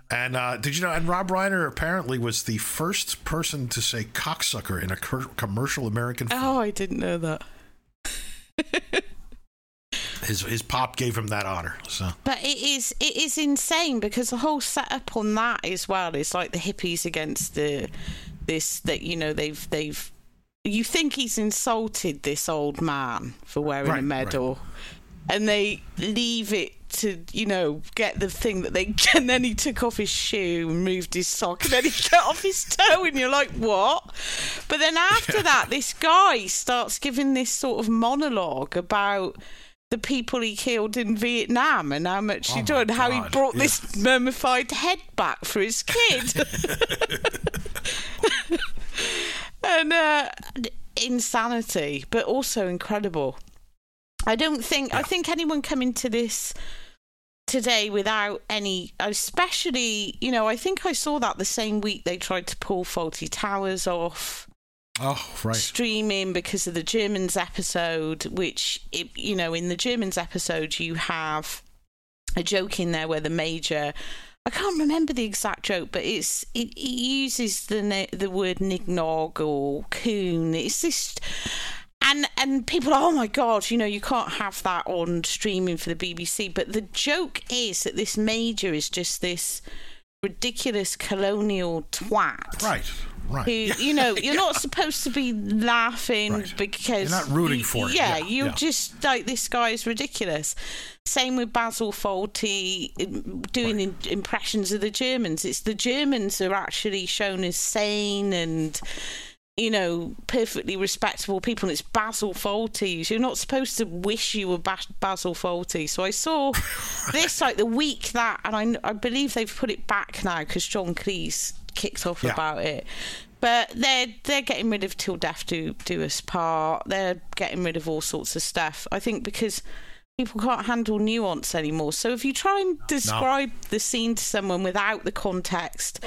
And uh, did you know? And Rob Reiner apparently was the first person to say "cocksucker" in a cur- commercial American film. oh, I didn't know that. His his pop gave him that honor. So But it is it is insane because the whole setup on that as well is like the hippies against the this that you know they've they've you think he's insulted this old man for wearing Right, a medal and they leave it to you know get the thing that they <laughs> and then he took off his shoe and moved his sock and then he cut off his toe and you're like what but then after that this guy starts giving this sort of monologue about the people he killed in Vietnam and how much he Oh done, my how he brought yeah. this mummified head back for his kid. <laughs> <laughs> and uh, insanity, but also incredible. I don't think I think anyone coming to this today without any especially you know I think I saw that the same week they tried to pull Fawlty Towers off oh right, streaming because of the Germans episode, which, it, you know, in the Germans episode, you have a joke in there where the major. I can't remember the exact joke, but it's it, it uses the the word nignog or coon. It's this, and and people, oh my god, you know, you can't have that on streaming for the BBC. But the joke is that this major is just this ridiculous colonial twat right, right. who <laughs> you know you're not supposed to be laughing Right. because You're not rooting you- for it. Yeah, Yeah, you're yeah. just like this guy is ridiculous. Same with Basil Fawlty um, doing im impressions of the Germans. It's the Germans are actually shown as sane and you know perfectly respectable people. And it's Basil Fawlty. You're not supposed to wish you were Bas- Basil Fawlty. So I saw <laughs> this like the week that, and I, I believe they've put it back now because John Cleese kicked off Yeah. about it. But they're they're getting rid of till death do do us part. They're getting rid of all sorts of stuff. I think because people can't handle nuance anymore. So if you try and describe the scene to someone without the context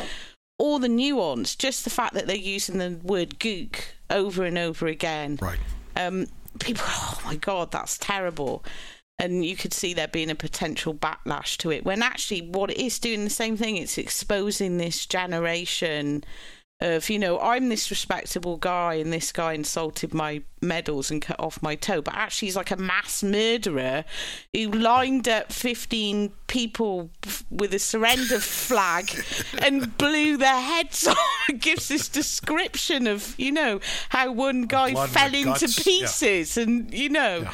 or the nuance, just the fact that they're using the word gook over and over again, right. um, people, <laughs> oh my god, that's terrible. And you could see there being a potential backlash to it. When actually, what it is doing the same thing. It's exposing this generation of, you know, I'm this respectable guy, and this guy insulted my medals and cut off my toe. But actually, he's like a mass murderer who lined up 15 people with a surrender flag <laughs> and blew their heads <laughs> off. Gives this description of, you know, how one guy fell into guts, yeah. pieces, and you know, Yeah.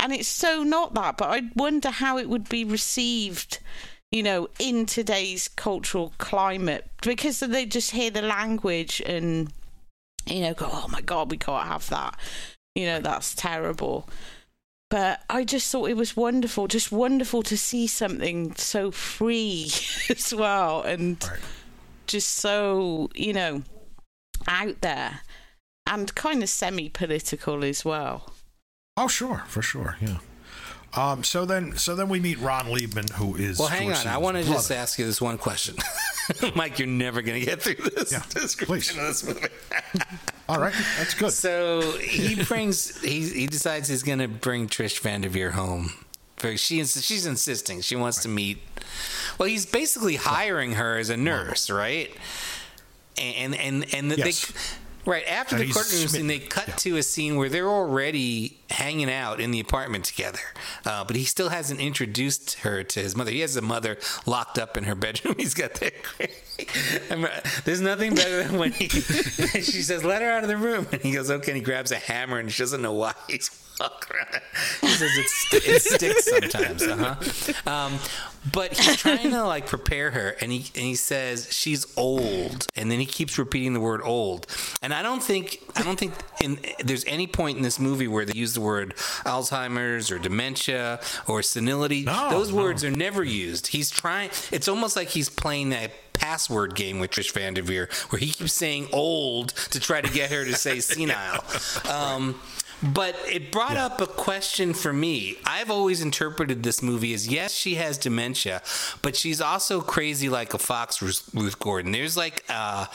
and it's so not that. But I wonder how it would be received, you know, in today's cultural climate because they just hear the language and you know go, oh my god, we can't have that. You know, that's terrible. But I just thought it was wonderful, just wonderful to see something so free <laughs> as well, and Right. just so you know out there and kind of semi-political as well. Oh, sure, for sure, yeah. Um, so then, so then we meet Ron Leibman, who is. Well, hang George on. I want to just ask you this one question, <laughs> Mike. You're never going to get through this Yeah, description please. of this movie. <laughs> All right, that's good. So he brings he he decides he's gonna bring Trish Van Devere home. She ins- she's insisting she wants to meet. Well, he's basically hiring her as a nurse, right? And and and the, Yes. they. Right after And the courtroom scene, they cut Yeah. to a scene where they're already hanging out in the apartment together, uh, but he still hasn't introduced her to his mother. He has a mother locked up in her bedroom. <laughs> He's got that. I'm- There's nothing better than when he, <laughs> she says, "Let her out of the room," and he goes, "Okay." And he grabs a hammer, and she doesn't know why he's. He says, "It, st- it sticks sometimes." Uh huh. Um, but he's trying to like prepare her, and he and he says she's old, and then he keeps repeating the word "old." And I don't think I don't think in, there's any point in this movie where they use the word Alzheimer's or dementia or senility. No, Those no. words are never used. He's trying. It's almost like he's playing that password game with Trish Van Vanderveer, where he keeps saying "old" to try to get her to say senile. <laughs> Um, but it brought up a question for me. I've always interpreted this movie as yes, she has dementia, but she's also crazy like a fox, Ruth Ruth Gordon. There's like uh,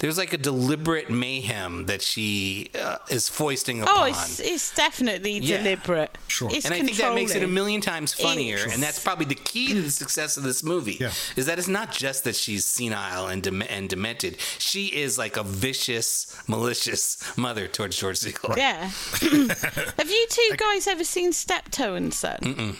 there's like a deliberate mayhem that she uh, is foisting upon. Oh, it's it's definitely Yeah. deliberate. Sure. It's and I think that makes it a million times funnier, It's- and that's probably the key to the success of this movie. Yeah. Is that it's not just that she's senile and dem- and demented; she is like a vicious, malicious mother towards George Segal. Yeah. <laughs> <laughs> Have you two guys ever seen Steptoe and Son?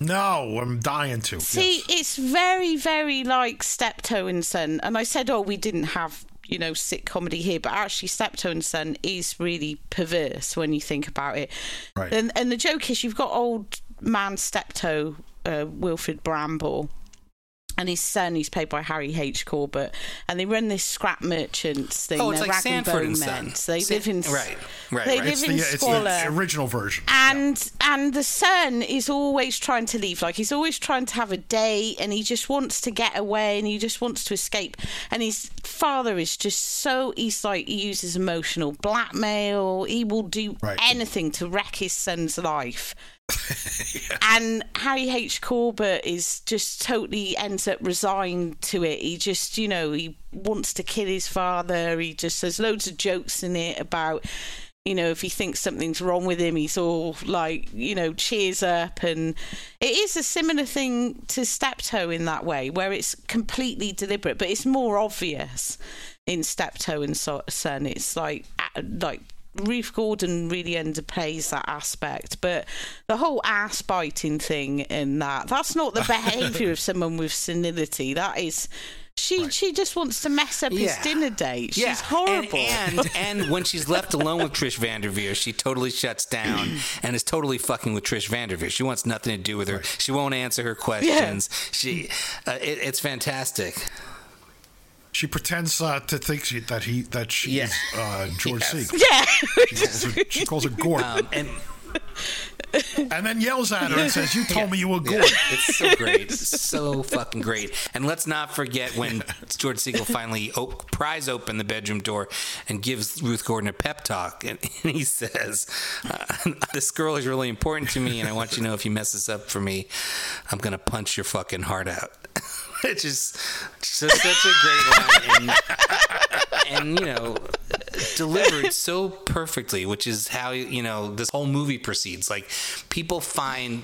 No, I'm dying to. See, yes. it's very, very like Steptoe and Son. And I said, oh, we didn't have, you know, sick comedy here, but actually, Steptoe and Son is really perverse when you think about it. Right. And, and the joke is, you've got old man Steptoe, uh, Wilfrid Brambell. And his son, he's played by Harry H. Corbett, and they run this scrap merchants thing. Oh, it's They're like rag and bone and men. Son. They San- live in right, right, They right. live it's in the, it's squalor the original version. and and the son is always trying to leave like he's always trying to have a day and he just wants to get away and he just wants to escape and his father is just so he's like he uses emotional blackmail he will do Right. anything to wreck his son's life <laughs> and Harry H. Corbett is just totally ends up resigned to it. He just, you know, he wants to kill his father. He just there's loads of jokes in it about, you know, if he thinks something's wrong with him, he's all like, you know, cheers up. And it is a similar thing to Steptoe in that way, where it's completely deliberate, but it's more obvious in Steptoe and So- Son. It's like, uh, like Ruth Gordon really underplays that aspect, but the whole ass biting thing in that, that's not the <laughs> behaviour of someone with senility. That is, she she just wants to mess up his dinner date. She's yeah, horrible. And, and and when she's left alone with Trish Van Devere, she totally shuts down <clears throat> and is totally fucking with Trish Van Devere. She wants nothing to do with her. She won't answer her questions. She, uh, it, it's fantastic. She pretends uh, to think she, that he that she's Yeah. uh, George Yes. Segal. yeah. She calls her, she calls her Gordon, Um, and and then yells at her and says, "You told me you were Yeah, it's so great, so fucking great. And let's not forget when George Segal finally op- pries open the bedroom door and gives Ruth Gordon a pep talk, and, and he says, uh, "This girl is really important to me, and I want you to know if you mess this up for me, I'm gonna punch your fucking heart out." <laughs> It's just, just such a great line, and, <laughs> and you know, delivered so perfectly, which is how you know this whole movie proceeds. Like people find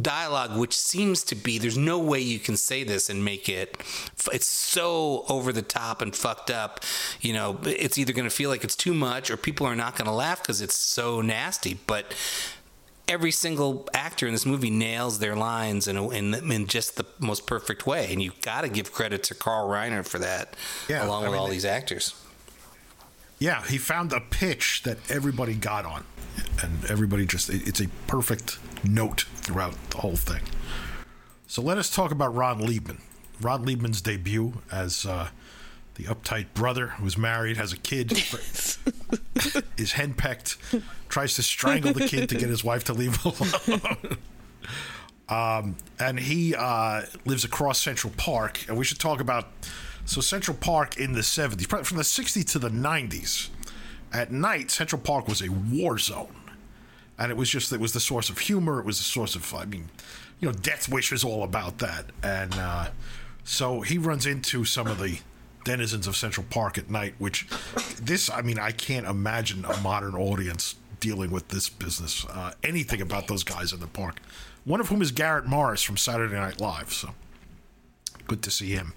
dialogue which seems to be there's no way you can say this and make it it's so over the top and fucked up you know it's either going to feel like it's too much or people are not going to laugh because it's so nasty but every single actor in this movie nails their lines in, a, in, in just the most perfect way and you've got to give credit to carl reiner for that Yeah, along I with mean, all these actors Yeah, he found a pitch that everybody got on, and everybody just, it- it's a perfect note throughout the whole thing. So let us talk about Ron Leibman. Ron Leibman's debut as uh, the uptight brother who's married, has a kid, <laughs> is henpecked, tries to strangle the kid to get his wife to leave him alone. <laughs> Um, and he uh, lives across Central Park. And we should talk about so Central Park in the 70s, probably from the 60s to the 90s, At night, Central Park was a war zone, and it was just it was the source of humor. It was the source of I mean, you know, Death Wish is all about that, and uh, so he runs into some of the denizens of Central Park at night. Which this I mean, I can't imagine a modern audience dealing with this business. Uh, anything about those guys in the park. One of whom is Garrett Morris from Saturday Night Live. So good to see him.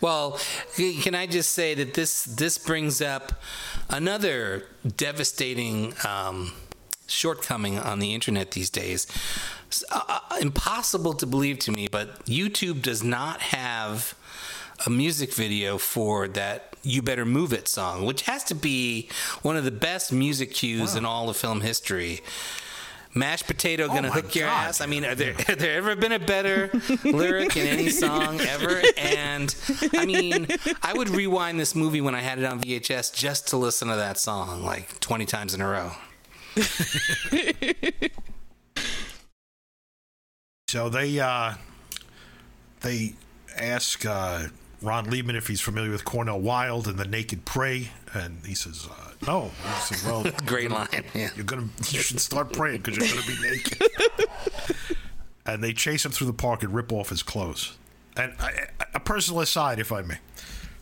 Well, can I just say that this this brings up another devastating um, shortcoming on the internet these days. Uh, uh, impossible to believe to me, but YouTube does not have a music video for that "You Better Move It" song, which has to be one of the best music cues wow. in all of film history mashed potato gonna oh hook your God. ass. I mean, are there, have there ever been a better <laughs> lyric in any song ever? And I mean, I would rewind this movie when I had it on VHS just to listen to that song like 20 times in a row. <laughs> so they uh, they ask uh, Ron Leibman if he's familiar with Cornel Wilde and the Naked Prey, and he says, uh, "No." He says, "Well, <laughs> great line. Yeah. You're gonna <laughs> you should start praying because you're gonna be naked." <laughs> and they chase him through the park and rip off his clothes. And I, a personal aside, if I may.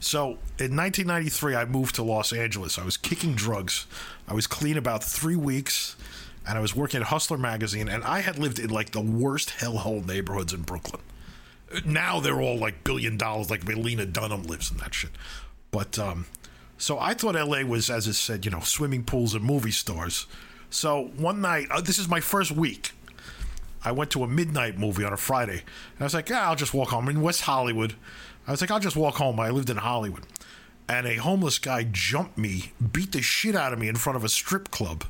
So in 1993, I moved to Los Angeles. I was kicking drugs. I was clean about three weeks, and I was working at Hustler magazine. And I had lived in like the worst hellhole neighborhoods in Brooklyn now they're all like billion dollars, like Melina Dunham lives in that shit. But um, so I thought LA was, as it said, you know, swimming pools and movie stores. So one night, uh, this is my first week. I went to a midnight movie on a Friday, and I was like, yeah, I'll just walk home. I'm in West Hollywood. I was like, I'll just walk home. I lived in Hollywood. And a homeless guy jumped me, beat the shit out of me in front of a strip club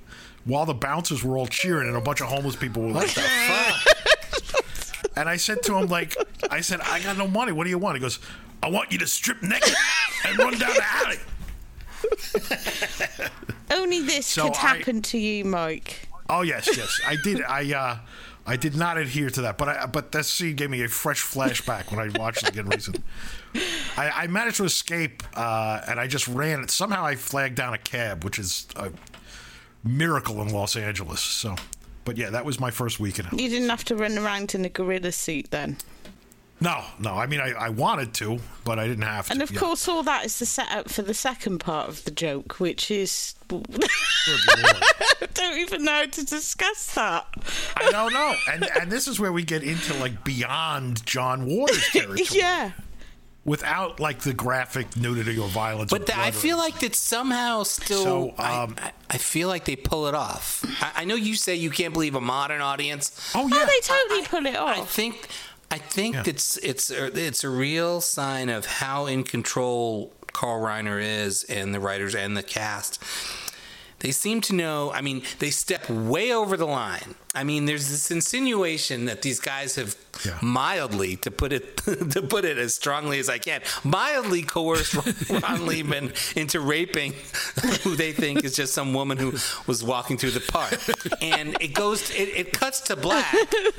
while the bouncers were all cheering and a bunch of homeless people were like, the <laughs> fuck? And I said to him, like, I said, I got no money. What do you want? He goes, I want you to strip naked and run down the alley. <laughs> Only this so could happen I, to you, Mike. Oh yes, yes, I did. I uh, I did not adhere to that, but I, but that scene gave me a fresh flashback when I watched it again recently. I, I managed to escape, uh, and I just ran. Somehow I flagged down a cab, which is a miracle in Los Angeles. So but yeah, that was my first weekend. You didn't have to run around in a gorilla suit then. No, no. I mean, I, I wanted to, but I didn't have to. And of yeah. course, all that is the setup for the second part of the joke, which is. <laughs> I don't even know how to discuss that. I don't know. And, and this is where we get into like beyond John Waters <laughs> territory. yeah without like the graphic nudity or violence. But the, I feel like that somehow still. So, um, I, I, feel like they pull it off. I, I, know you say you can't believe a modern audience. Oh yeah, oh, they totally pull it off. I think. I think yeah. it's it's it's a real sign of how in control Carl Reiner is and the writers and the cast they seem to know. I mean, they step way over the line. I mean, there's this insinuation that these guys have yeah. mildly, to put it <laughs> to put it as strongly as I can, mildly coerced Ron <laughs> Leibman into raping who they think is just some woman who was walking through the park. And it goes, it, it cuts to black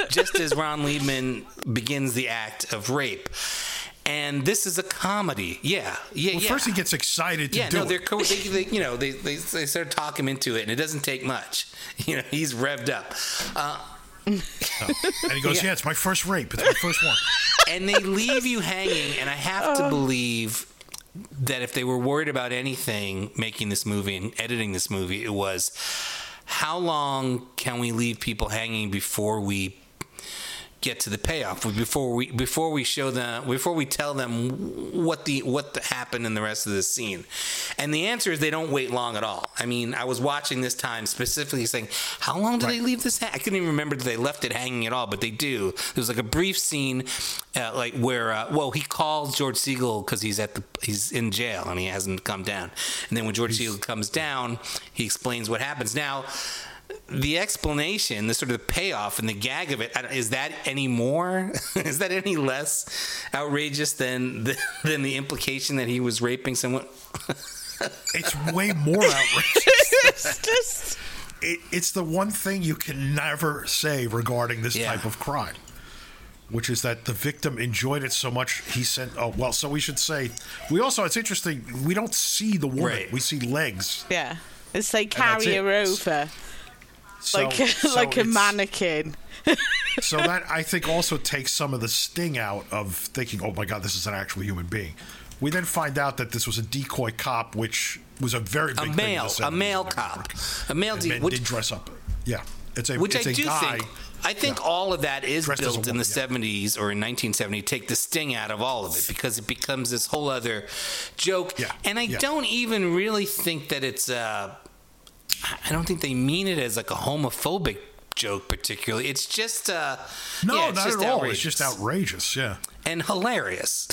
just as Ron Leibman begins the act of rape and this is a comedy. Yeah, yeah, well, yeah. First, he gets excited to yeah, do no, they're co- they, they, you know, they, they they sort of talk him into it, and it doesn't take much. <laughs> You know, he's revved up. Uh, oh. <laughs> And he goes, yeah. yeah. it's my first rape. It's my first one." <laughs> And they leave you hanging, and I have to oh. believe that if they were worried about anything making this movie and editing this movie, it was how long can we leave people hanging before we get to the payoff before we before we show them before we tell them what the what the, happened in the rest of the scene and the answer is they don't wait long at all i mean i was watching this time specifically saying how long did right. they leave this ha-? i couldn't even remember that they left it hanging at all but they do there's like a brief scene uh, like where uh, well he calls george segal because he's at the he's in jail and he hasn't come down and then when george he's, segal comes down he explains what happens now the explanation, the sort of payoff and the gag of it, is that any more? <laughs> is that any less outrageous than the, <laughs> than the implication that he was raping someone? <laughs> it's way more outrageous. it's just. It, it's the one thing you can never say regarding this yeah. type of crime. which is that the victim enjoyed it so much he sent. Oh well, so we should say we also. It's interesting. We don't see the woman. Right. We see legs. Yeah. It's they that's carry her over <laughs> So, like a, so like a mannequin. <laughs> So that I think also takes some of the sting out of thinking, "Oh my God, this is an actual human being." We then find out that this was a decoy cop, which was a very big thing in male, the a male in New cop, a male. And de- men which, did dress up. Yeah, it's a which it's I a do guy. think. I think Yeah. all of that is Dressed as a built in the yeah. 70s or in 1970 take the sting out of all of it because it becomes this whole other joke. Yeah, And I yeah. don't even really think that it's. Uh, I don't think they mean it as like a homophobic joke particularly. It's just. Uh, No, yeah, it's not just at all. It's outrageous just outrageous. Yeah. and hilarious.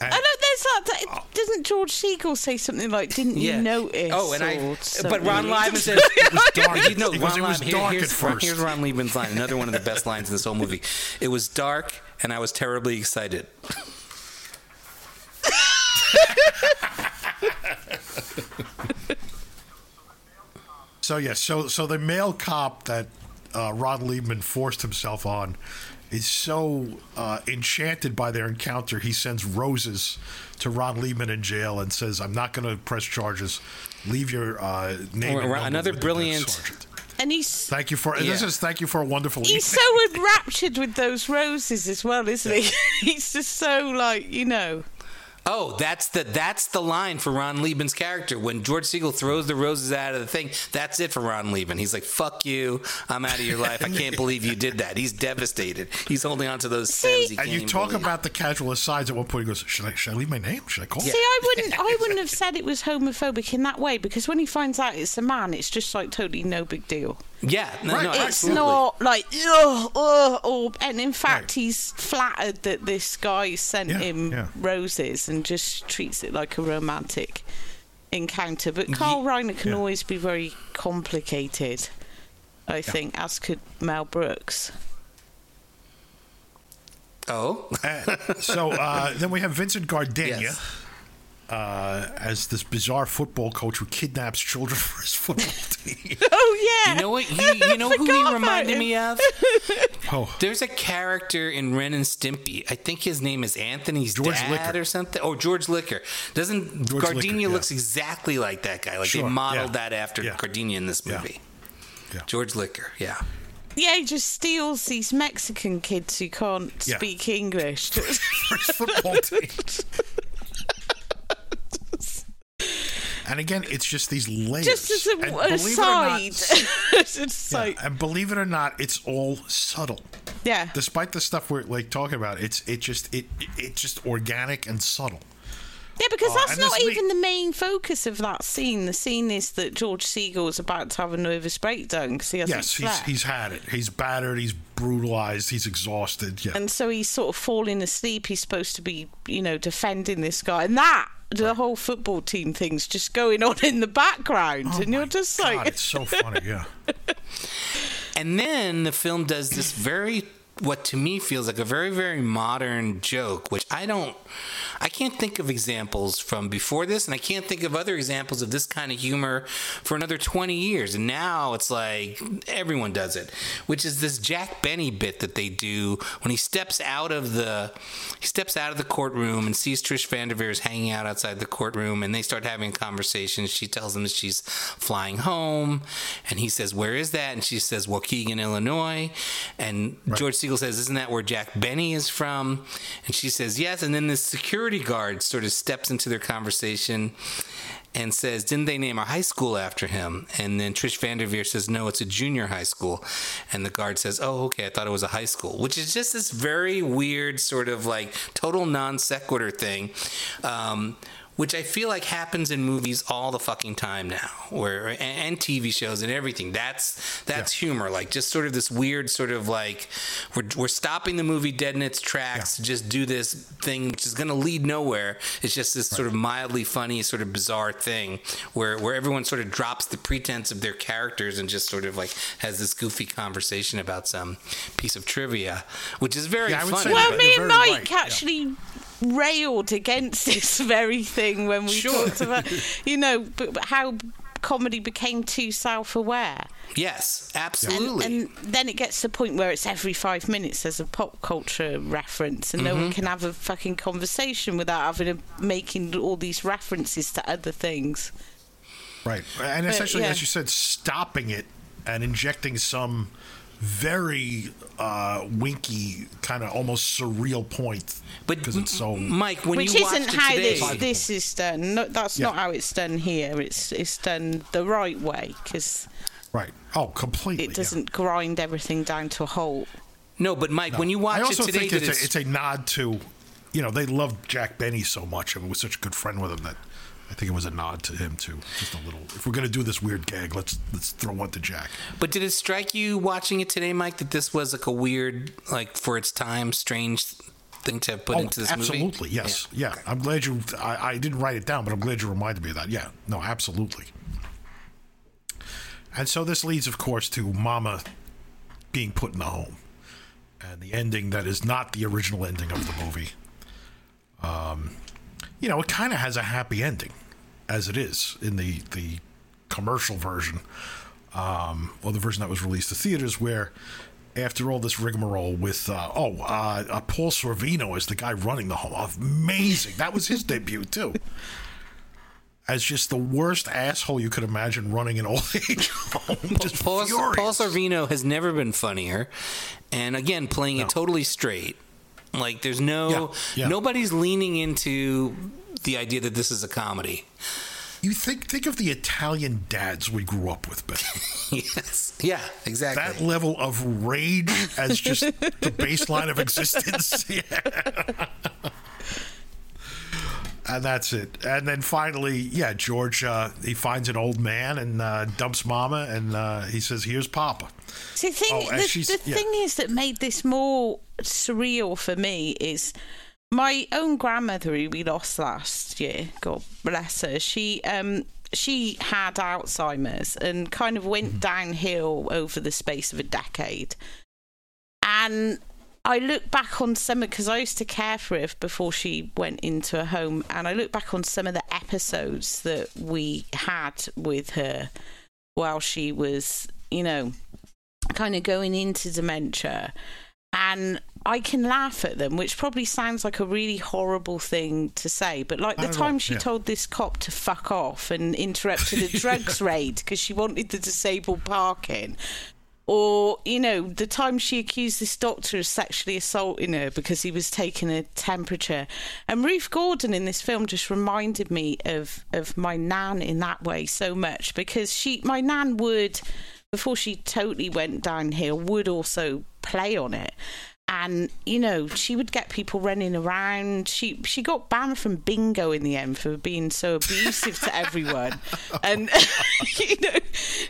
I know <laughs> there's that. that- Doesn't George Segal say something like, "Didn't Yeah. you notice?" Oh, and I. or But Ron something? Leibman <laughs> says. It was dark. You know, It Ron was- it dark here- at here's, first. Here's Ron Leibman's line, another one of the best lines in this whole movie. It was dark, and I was terribly excited. <laughs> So yeah, so so the male cop that uh, Rod Leibman forced himself on is so uh, enchanted by their encounter, he sends roses to Ron Leibman in jail and says, "I'm not going to press charges. Leave your uh, name." Or- and another with brilliant- sergeant." and he's Thank you for this is thank you for a wonderful. he's evening. so enraptured with those roses as well, isn't he? <laughs> he's just so like you know. Oh, that's the that's the line for Ron Leibman's character. When George Segal throws the roses out of the thing, that's it for Ron Leibman. He's like, "Fuck you, I'm out of your life. I can't believe you did that." He's devastated. He's holding on to those stems. He and can't you even talk believe. about the casual asides. At one point, he goes, "Should I should I leave my name? Should I call?" See, I wouldn't, I wouldn't have said it was homophobic in that way because when he finds out it's a man, it's just like totally no big deal. Yeah, no, no, It's absolutely. not like ugh, ugh, or and in fact Right. he's flattered that this guy sent Yeah, him yeah. roses and just treats it like a romantic encounter. But Carl Reiner can yeah. always be very complicated. I think, as could Mel Brooks. Oh, <laughs> Uh, so uh, then we have Vincent Gardenia. Yes. Uh, as this bizarre football coach who kidnaps children <laughs> for his football team. <laughs> Oh yeah, you know what? You, <laughs> you know who he reminded him. me of? Oh, There's a character in Ren and Stimpy. I think his name is Anthony's George dad Liquor. or something. Or George Liquor. Doesn't George Gardenia Liquor, yeah. looks exactly like that guy? Like Sure, they modeled yeah, that after yeah. Gardenia in this movie. Yeah. George Liquor. Yeah. yeah, he just steals these Mexican kids who can't Yeah. speak English. for his football team. And again, it's just these layers. just as a, And not- <laughs> Yeah, and believe it or not, it's all subtle. yeah. Despite the stuff we're like talking about, it's it just it it's just organic and subtle. Yeah, because Oh, that's not le- even the main focus of that scene. The scene is that George Segal's about to have a nervous breakdown because he hasn't Yes, he's he's had it. He's battered. He's brutalized. He's exhausted. Yeah, and so he's sort of falling asleep. He's supposed to be, you know, defending this guy. And that, the whole football team thing's just going on in the background. Oh and you're my just God, like, it's so funny. Yeah, <laughs> And then the film does this very, what to me feels like a very, very modern joke, which I don't, I can't think of examples from before this, and I can't think of other examples of this kind of humor for another 20 years. And now it's like everyone does it, which is this Jack Benny bit that they do when he steps out of the, he steps out of the courtroom and sees Trish Van Devere hanging out outside the courtroom, and they start having a conversation. She tells him that she's flying home, and he says, "Where is that?" And she says, "Waukegan, Illinois." And George Segal says, "Isn't that where Jack Benny is from?" And she says, "Yes." And then this security guard sort of steps into their conversation and says, Didn't they name a high school after him? And then Trish Van Devere says, No, it's a junior high school. And the guard says, Oh, okay, I thought it was a high school, which is just this very weird, sort of like total non sequitur thing. Um, which I feel like happens in movies all the fucking time now, where and, and TV shows and everything. That's that's humor, like just sort of this weird sort of like we're we're stopping the movie dead in its tracks to just do this thing which is going to lead nowhere. It's just this sort of mildly funny, sort of bizarre thing where where everyone sort of drops the pretense of their characters and just sort of like has this goofy conversation about some piece of trivia, which is very Yeah, I funny. well, me and Mike right, yeah. actually railed against this <laughs> very thing when we Sure. talked about, you know, but, but how comedy became too self-aware. Yes, absolutely. and then it gets to the point where it's every five minutes there's a pop culture reference, and no one mm-hmm. can have a fucking conversation without having a, making all these references to other things. Right. And essentially, yeah. as you said, stopping it and injecting some very uh, winky, kind of almost surreal point. but because it's so. Mike, when Which you isn't watched it how today, this this is done. No, that's Yeah. not how it's done here. It's it's done the right way because right. Oh, completely. it doesn't grind everything down to a halt. no, but Mike, when you watch I also it today, think did it's a, it's a nod to, you know, they loved Jack Benny so much and was such a good friend with him that I think it was a nod to him too. Just a little. If we're gonna do this weird gag, let's let's throw one to Jack. But did it strike you watching it today, Mike, that this was like a weird, like for its time, strange thing to have put oh, into this movie? absolutely, yes, yeah. I'm glad you. I, I didn't write it down, but I'm glad you reminded me of that. Yeah, no, absolutely. And so this leads, of course, to Mama being put in the home, and the ending that is not the original ending of the movie. Um, you know, it kind of has a happy ending, as it is in the the commercial version, um, or the version that was released to theaters, where after all this rigmarole with uh, oh uh, uh, Paul Sorvino is the guy running the home, amazing. That was his debut too. As just the worst asshole you could imagine running an old <laughs> age home, just Paul, furious. Paul Sorvino has never been funnier, and again, playing it totally straight. Like, there's no Yeah, yeah. nobody's leaning into the idea that this is a comedy. You think think of the Italian dads we grew up with, Ben. <laughs> yes, yeah, exactly. that level of rage as just the baseline of existence. <laughs> Yeah. And that's it. And then finally, yeah, George uh, he finds an old man and uh, dumps Mama, and uh, he says, "Here's Papa." See, the thing, Oh, the, the yeah. thing is that made this more surreal for me is my own grandmother who we lost last year. God bless her. She um she had Alzheimer's and kind of went downhill over the space of a decade. And I look back on some because I used to care for her before she went into a home, and I look back on some of the episodes that we had with her while she was, you know, kind of going into dementia. And I can laugh at them, which probably sounds like a really horrible thing to say. But like the Not at all, time she yeah. told this cop to fuck off and interrupted a <laughs> drugs raid because she wanted the disabled parking. Or, you know, the time she accused this doctor of sexually assaulting her because he was taking her temperature. And Ruth Gordon in this film just reminded me of, of my nan in that way so much because she, my nan would, before she totally went downhill, would also play on it. And you know, she would get people running around. She she got banned from bingo in the end for being so abusive to everyone, <laughs> and <laughs> you know,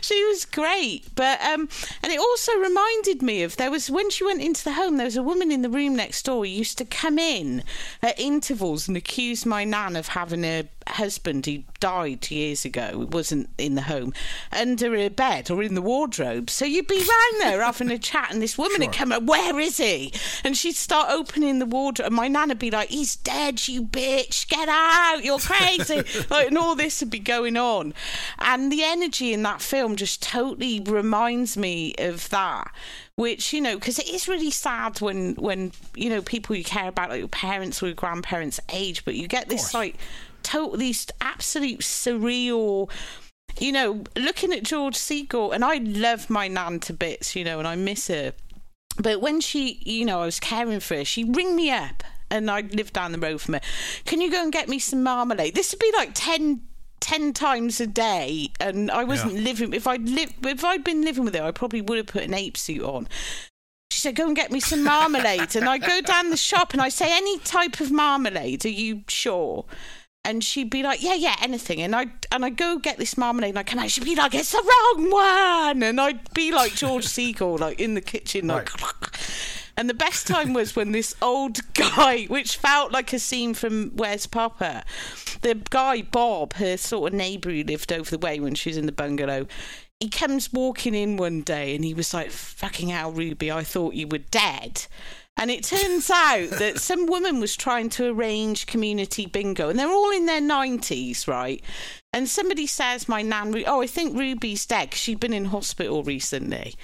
she was great. But um, and it also reminded me of there was when she went into the home, there was a woman in the room next door who used to come in at intervals and accuse my nan of having a husband who died years ago. It wasn't in the home, under her bed or in the wardrobe. So you'd be round there having a chat, and this woman would come up, "Where is he?" And she'd start opening the wardrobe, and my nan would be like, "He's dead, you bitch! Get out! You're crazy!" <laughs> like, and all this would be going on, and the energy in that film just totally reminds me of that. Which you know, because it is really sad when when you know people you care about, like your parents or your grandparents, age, but you get this like totally st- absolute surreal you know, looking at George Segal, and I love my nan to bits, you know, and I miss her. But when she, you know, I was caring for her, she'd ring me up, and I lived down the road from her. Can you go and get me some marmalade? This would be like 10, 10 times a day, and I wasn't Yeah. living. If I'd lived, if I'd been living with her, I probably would have put an ape suit on. She said, "Go and get me some marmalade." and I go down the shop and I say, "Any type of marmalade? Are you sure?" And she'd be like, "Yeah, yeah, anything." And I and I go get this marmalade and I come out. She'd be like, "It's the wrong one," and I'd be like George <laughs> Segal, like in the kitchen, like. <laughs> And the best time was when this old <laughs> guy, which felt like a scene from Where's Papa, the guy Bob, her sort of neighbour who lived over the way when she was in the bungalow, he comes walking in one day and he was like, "Fucking hell, Ruby, I thought you were dead." And it turns out that <laughs> some woman was trying to arrange community bingo, and they're all in their 90s, right? And somebody says, My nan, oh, I think Ruby's dead 'cause she'd been in hospital recently.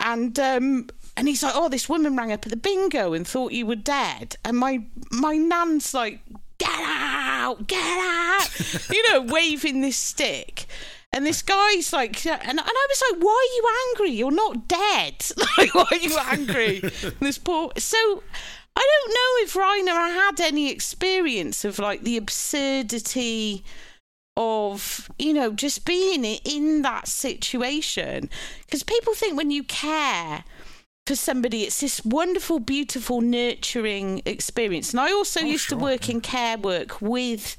And um, and he's like, Oh, this woman rang up at the bingo and thought you were dead. And my my nan's like, Get out, get out, <laughs> you know, waving this stick. And this guy's like, and, and I was like, why are you angry? You're not dead. <laughs> Like, why are you angry? <laughs> This poor. So I don't know if Reiner had any experience of like the absurdity of, you know, just being in that situation. Because people think when you care, for somebody, it's this wonderful, beautiful, nurturing experience. And I also Oh, used sure, to work in care work with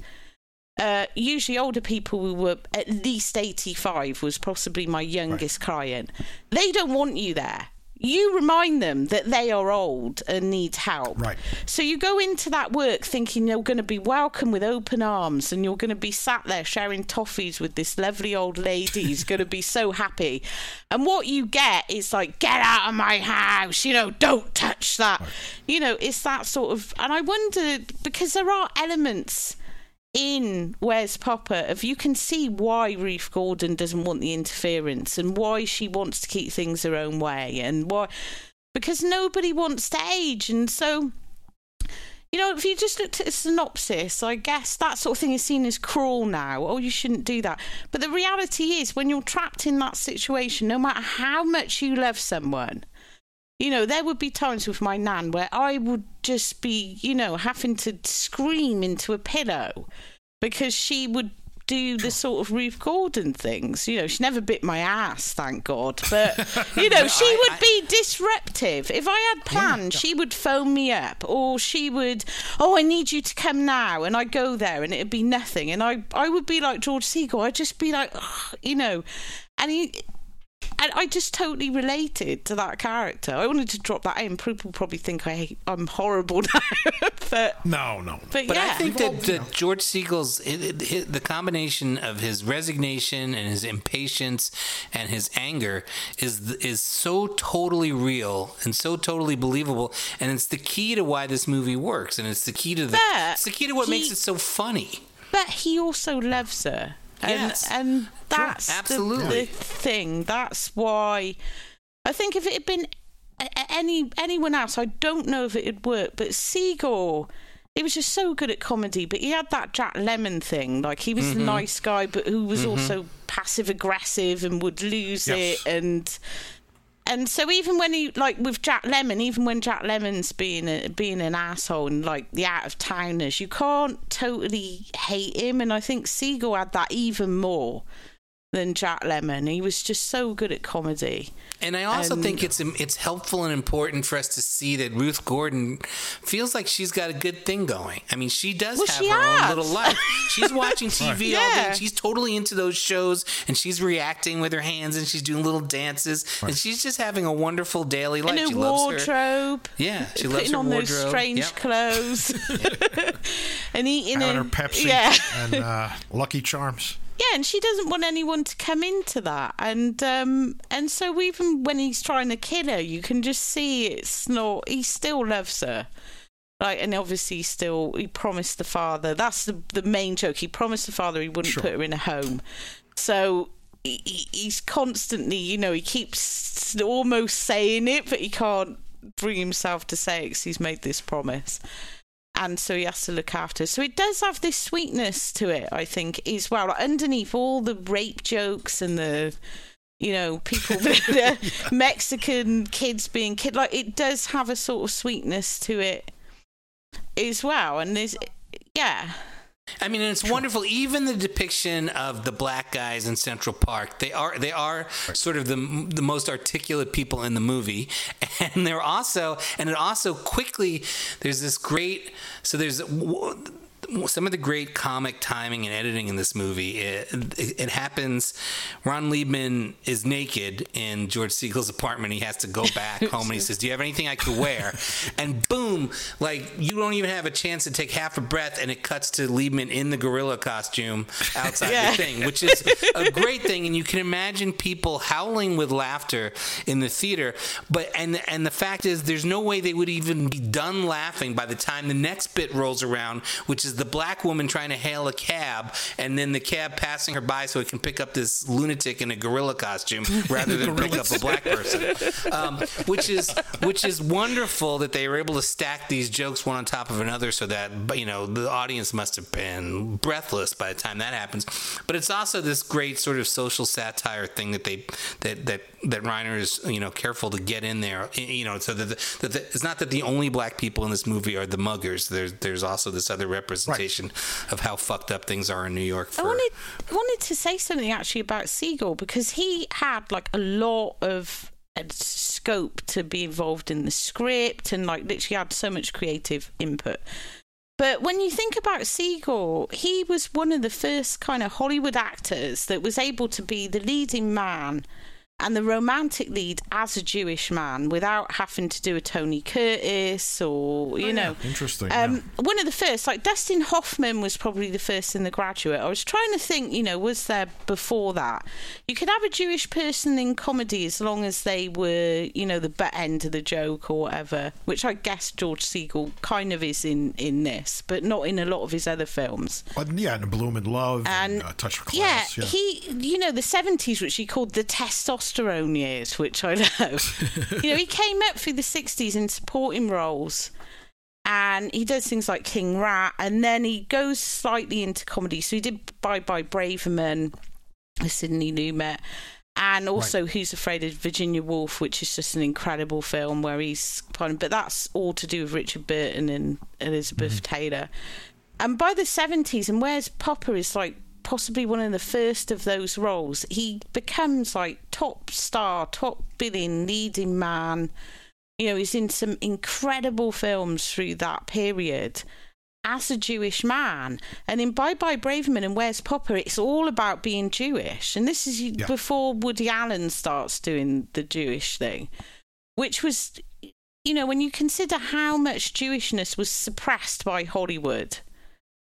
uh, usually older people who were at least 85 was possibly my youngest client. They don't want you there. You remind them that they are old and need help. Right. So you go into that work thinking you're going to be welcome with open arms and you're going to be sat there sharing toffees with this lovely old lady who's going to be so happy. And what you get is like, get out of my house, you know, don't touch that. You know, it's that sort of. And I wondered because there are elements in Where's Poppa if you can see why Ruth Gordon doesn't want the interference and why she wants to keep things her own way and why because nobody wants to age and so you know if you just looked at a synopsis I guess that sort of thing is seen as cruel now. Oh you shouldn't do that. But the reality is when you're trapped in that situation no matter how much you love someone you know, there would be times with my nan where I would just be, you know, having to scream into a pillow because she would do the sort of Ruth Gordon things. You know, she never bit my ass, thank God. But, <laughs> you know, she I- would I- be disruptive. If I had plans, she would phone me up or she would, oh, I need you to come now. And I'd go there and it'd be nothing. And I, I would be like George Segal. I'd just be like, you know, and he, and I just totally related to that character. I wanted to drop that in. People probably think I I'm horrible <laughs> now, but No, no. but, But yeah, I think that, that George Segal's it, it, it- the combination of his resignation and his impatience and his anger is is so totally real and so totally believable, and it's the key to why this movie works, and it's the key to the But it's the key to what makes it so funny. but he also loves her. And, Yes. and that's the- absolutely. the, thing. That's why I think if it had been a- a- any anyone else, I don't know if it had worked. But Segal, he was just so good at comedy. But he had that Jack Lemmon thing, like he was Mm-hmm. the nice guy, but who was also passive aggressive and would lose Yes. it and. And so even when he like with Jack Lemmon, even when Jack Lemmon's being a, being an asshole and like the out of towners, you can't totally hate him. And I think Segal had that even more than Jack Lemmon. He was just so good at comedy. And I also And- think it's it's helpful and important for us to see that Ruth Gordon feels like she's got a good thing going. I mean, she does Well, have she her has. own little life. She's watching <laughs> TV all day. She's totally into those shows, and she's reacting with her hands, and she's doing little dances, and she's just having a wonderful daily life. and she a loves her. wardrobe. Yeah, she putting loves her on those wardrobe. strange Yep. clothes <laughs> <laughs> and eating Having a- her Pepsi Yeah. and uh, Lucky Charms. Yeah, and she doesn't want anyone to come into that, and um, and so even when he's trying to kill her, you can just see it's not. He still loves her, like, and obviously still he promised the father. That's the the main joke. He promised the father he wouldn't Sure. put her in a home, so. He, he- he's constantly, you know, he keeps almost saying it, but he can't bring himself to say it because he's made this promise and so he has to look after. So it does have this sweetness to it, I think, as well. Like, underneath all the rape jokes and the, you know, people, <laughs> the <laughs> Mexican kids being kid, like it does have a sort of sweetness to it as well. And there's, yeah, I mean, and it's wonderful. Even the depiction of the black guys in Central Park, they are they are sort of the the most articulate people in the movie, <laughs> and they're also and it also quickly there's this great so there's. Some of the great comic timing and editing in this movie. It, it, it, happens. Ron Leibman is naked in George Segal's apartment. He has to go back <laughs> home and he says, "Do you have anything I could wear?" And boom, like you don't even have a chance to take half a breath, and it cuts to Leibman in the gorilla costume outside yeah. the thing, which is a great thing. And you can imagine people howling with laughter in the theater. But and and the fact is, there's no way they would even be done laughing by the time the next bit rolls around, which is the black woman trying to hail a cab and then the cab passing her by so it can pick up this lunatic in a gorilla costume <laughs> rather than pick up a black person. Um, which is which is wonderful that they were able to stack these jokes one on top of another so that you know the audience must have been breathless by the time that happens. But it's also this great sort of social satire thing that they that that that Reiner is you know careful to get in there. You know, so that, the, that the, it's not that the only black people in this movie are the muggers. There's there's also this other representation right. of how fucked up things are in New York. For... I wanted wanted to say something actually about Segal because he had like a lot of uh, scope to be involved in the script and like literally had so much creative input. But when you think about Segal, he was one of the first kind of Hollywood actors that was able to be the leading man and the romantic lead as a Jewish man without having to do a Tony Curtis or you oh, know interesting. Um, yeah. One of the first, like Dustin Hoffman, was probably the first in The Graduate. I was trying to think, you know, was there before that? You could have a Jewish person in comedy as long as they were, you know, the butt end of the joke or whatever. Which I guess George Segal kind of is in in this, but not in a lot of his other films. But yeah, and Blume in Love and, and uh, Touch of Class. Yeah, yeah, he, you know, the seventies, which he called the testosterone testosterone years, which I love. <laughs> you know, he came up through the 60s in supporting roles and he does things like King Rat, and then he goes slightly into comedy. So he did Bye Bye Braverman, Sidney Lumet, and also right. Who's Afraid of Virginia Woolf, which is just an incredible film where he's fun. But that's all to do with Richard Burton and Elizabeth mm-hmm. Taylor. And by the 70s, and Where's Poppa is like possibly one of the first of those roles. He becomes like top star, top billing, leading man. You know, he's in some incredible films through that period as a Jewish man. And in Bye Bye Braverman and Where's Poppa, it's all about being Jewish. And this is yeah. before Woody Allen starts doing the Jewish thing, which was, you know, when you consider how much Jewishness was suppressed by Hollywood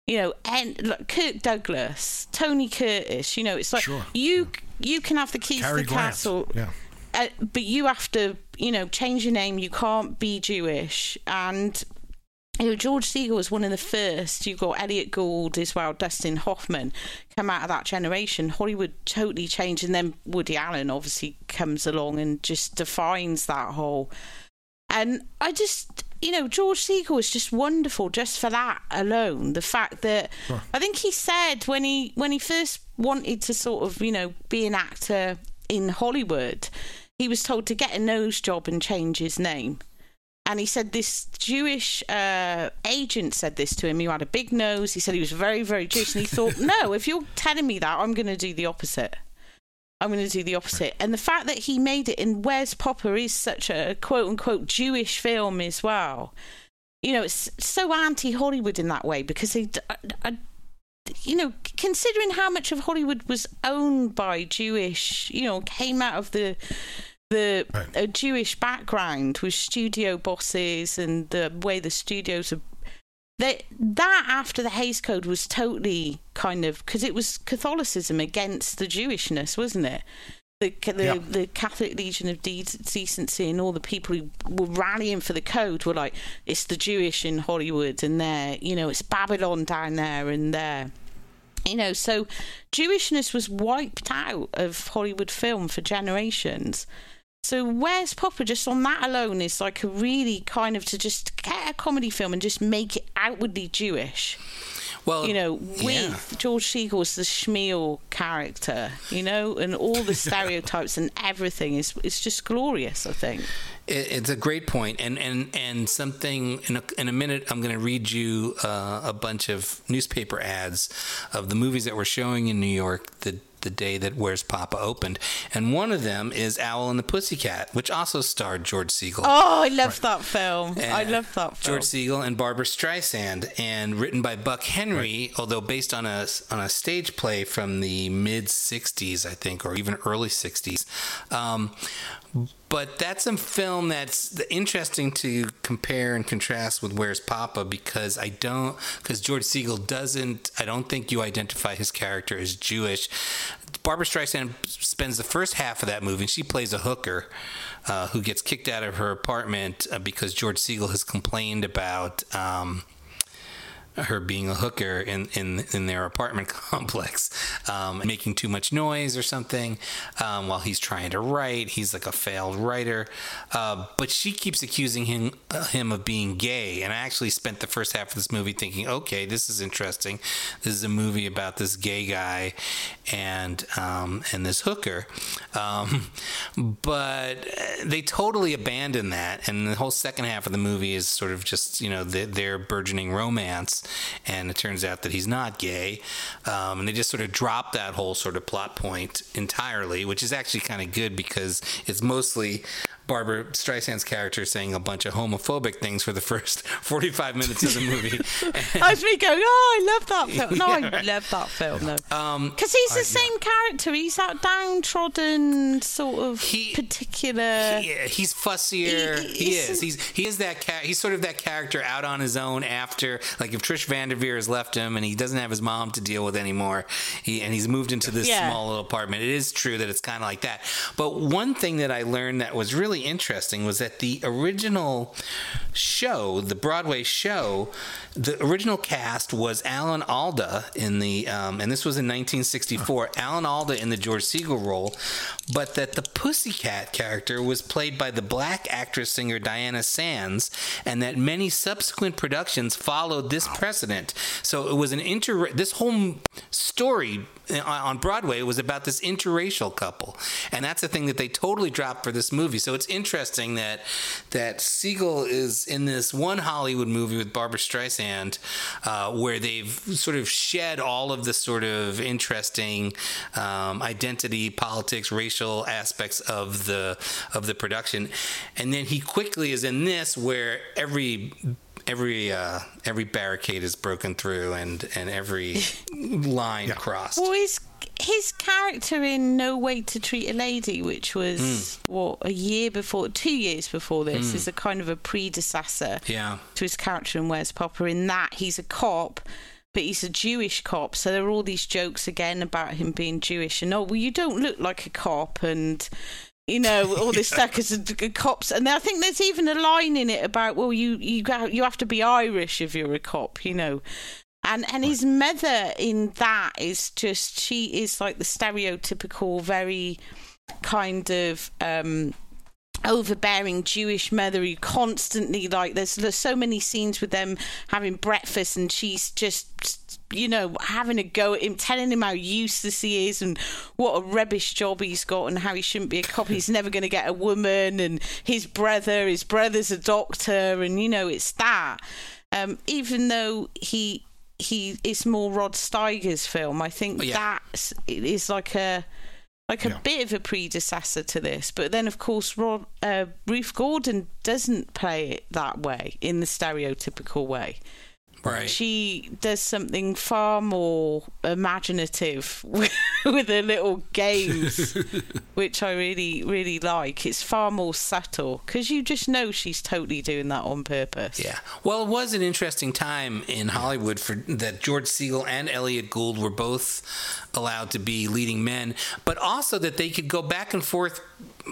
you know, and like Kirk Douglas, Tony Curtis. You know, it's like sure. you you can have the keys Cary to the Grant. castle, yeah. Uh, but you have to, you know, change your name. You can't be Jewish. And you know, George Segal was one of the first. You've got Elliott Gould as well, Dustin Hoffman come out of that generation. Hollywood totally changed, and then Woody Allen obviously comes along and just defines that whole. And I just you know, George Segal is just wonderful just for that alone. The fact that huh. I think he said when he when he first wanted to sort of, you know, be an actor in Hollywood, he was told to get a nose job and change his name. And he said this Jewish uh, agent said this to him. He had a big nose. He said he was very, very Jewish. And he thought, <laughs> no, if you're telling me that, I'm going to do the opposite. I'm going to do the opposite. And the fact that he made it in Where's Poppa is such a quote unquote Jewish film as well. You know, it's so anti Hollywood in that way because he, I, I, you know, considering how much of Hollywood was owned by Jewish, you know, came out of the the right. a Jewish background with studio bosses and the way the studios are that that after the Hays Code was totally kind of because it was Catholicism against the Jewishness, wasn't it? The the, yeah. the Catholic Legion of De- Decency and all the people who were rallying for the code were like, it's the Jewish in Hollywood and there, you know, it's Babylon down there and there. You know, so Jewishness was wiped out of Hollywood film for generations. So where's Poppa just on that alone is like a really kind of to just get a comedy film and just make it outwardly Jewish. Well, you know, with yeah. George Segal's the Schmiel character, you know, and all the <laughs> stereotypes and everything is it's just glorious. I think it's a great point, and and and something in a, in a minute. I'm going to read you uh, a bunch of newspaper ads of the movies that we're showing in New York the the day that Where's Poppa opened, and one of them is Owl and the Pussycat, which also starred George Segal. Oh, I love that film. I love that film. George Segal and Barbra Streisand, and written by Buck Henry, although based on a on a stage play from the mid '60s, I think, or even early '60s. Um, but that's a film that's interesting to compare and contrast with Where's Poppa because I don't because George Segal doesn't I don't think you identify his character as Jewish. Barbra Streisand spends the first half of that movie and she plays a hooker uh, who gets kicked out of her apartment uh, because George Segal has complained about. Um, her being a hooker in, in, in their apartment <laughs> complex, um, making too much noise or something um, while he's trying to write. He's like a failed writer. Uh, but she keeps accusing him, uh, him of being gay. And I actually spent the first half of this movie thinking, okay, this is interesting. This is a movie about this gay guy and, um, and this hooker. Um, <laughs> but they totally abandon that. And the whole second half of the movie is sort of just, you know, the, their burgeoning romance and it turns out that he's not gay. Um, and they just sort of drop that whole sort of plot point entirely, which is actually kind of good because it's mostly Barbra Streisand's character saying a bunch of homophobic things for the first <laughs> 45 minutes of the movie. <laughs> I was me going, oh, I love that film. No, I love that film, though. Because Um, he's the same character. He's that downtrodden, sort of He- particular. Yeah, he's fussier. He- He, is. He's he is that cat. He's sort of that character out on his own after, like, if Trish Van Devere has left him and he doesn't have his mom to deal with anymore, he and he's moved into this Yeah. small little apartment. It is true that it's kind of like that. But one thing that I learned that was really interesting was that the original show, the Broadway show, the original cast was Alan Alda in the, um, and this was in 1964. Alan Alda in the George Segal role, but that the Pussycat character was played by the black actress singer Diana Sands, and that many subsequent productions followed this precedent. So it was an inter. This whole story on Broadway was about this interracial couple, and that's the thing that they totally dropped for this movie. So it's interesting that that Segal is in this one Hollywood movie with Barbra Streisand, uh, where they've sort of shed all of the sort of interesting um, identity, politics, racial aspects of the of the production, and then he quickly is in this where every every uh, every barricade is broken through and and every <laughs> line crossed. Well, his his character in No Way to Treat a Lady, which was Hmm. what a year before, two years before this, is a kind of a predecessor Yeah. to his character in Where's Poppa. In that, he's a cop. But he's a Jewish cop, so there are all these jokes again about him being Jewish, and oh, well, you don't look like a cop, and you know <laughs> all this stuff because cops. And I think there's even a line in it about, well, you you you have to be Irish if you're a cop, you know. And and his mother in that is just she is like the stereotypical, very kind of um overbearing Jewish mother who constantly like there's there's so many scenes with them having breakfast and she's just you know having a go at him telling him how useless he is and what a rubbish job he's got and how he shouldn't be a cop he's never going to get a woman and his brother his brother's a doctor and you know it's that um even though he he is more Rod Steiger's film I think Oh, yeah. that is like a like a Yeah. bit of a predecessor to this. But then, of course, Rod, uh, Ruth Gordon doesn't play it that way in the stereotypical way. Right. She does something far more imaginative <laughs> with, with her little games, <laughs> which I really, really like. It's far more subtle because you just know she's totally doing that on purpose. Yeah. Well, it was an interesting time in Hollywood for that George Segal and Elliott Gould were both allowed to be leading men, but also that they could go back and forth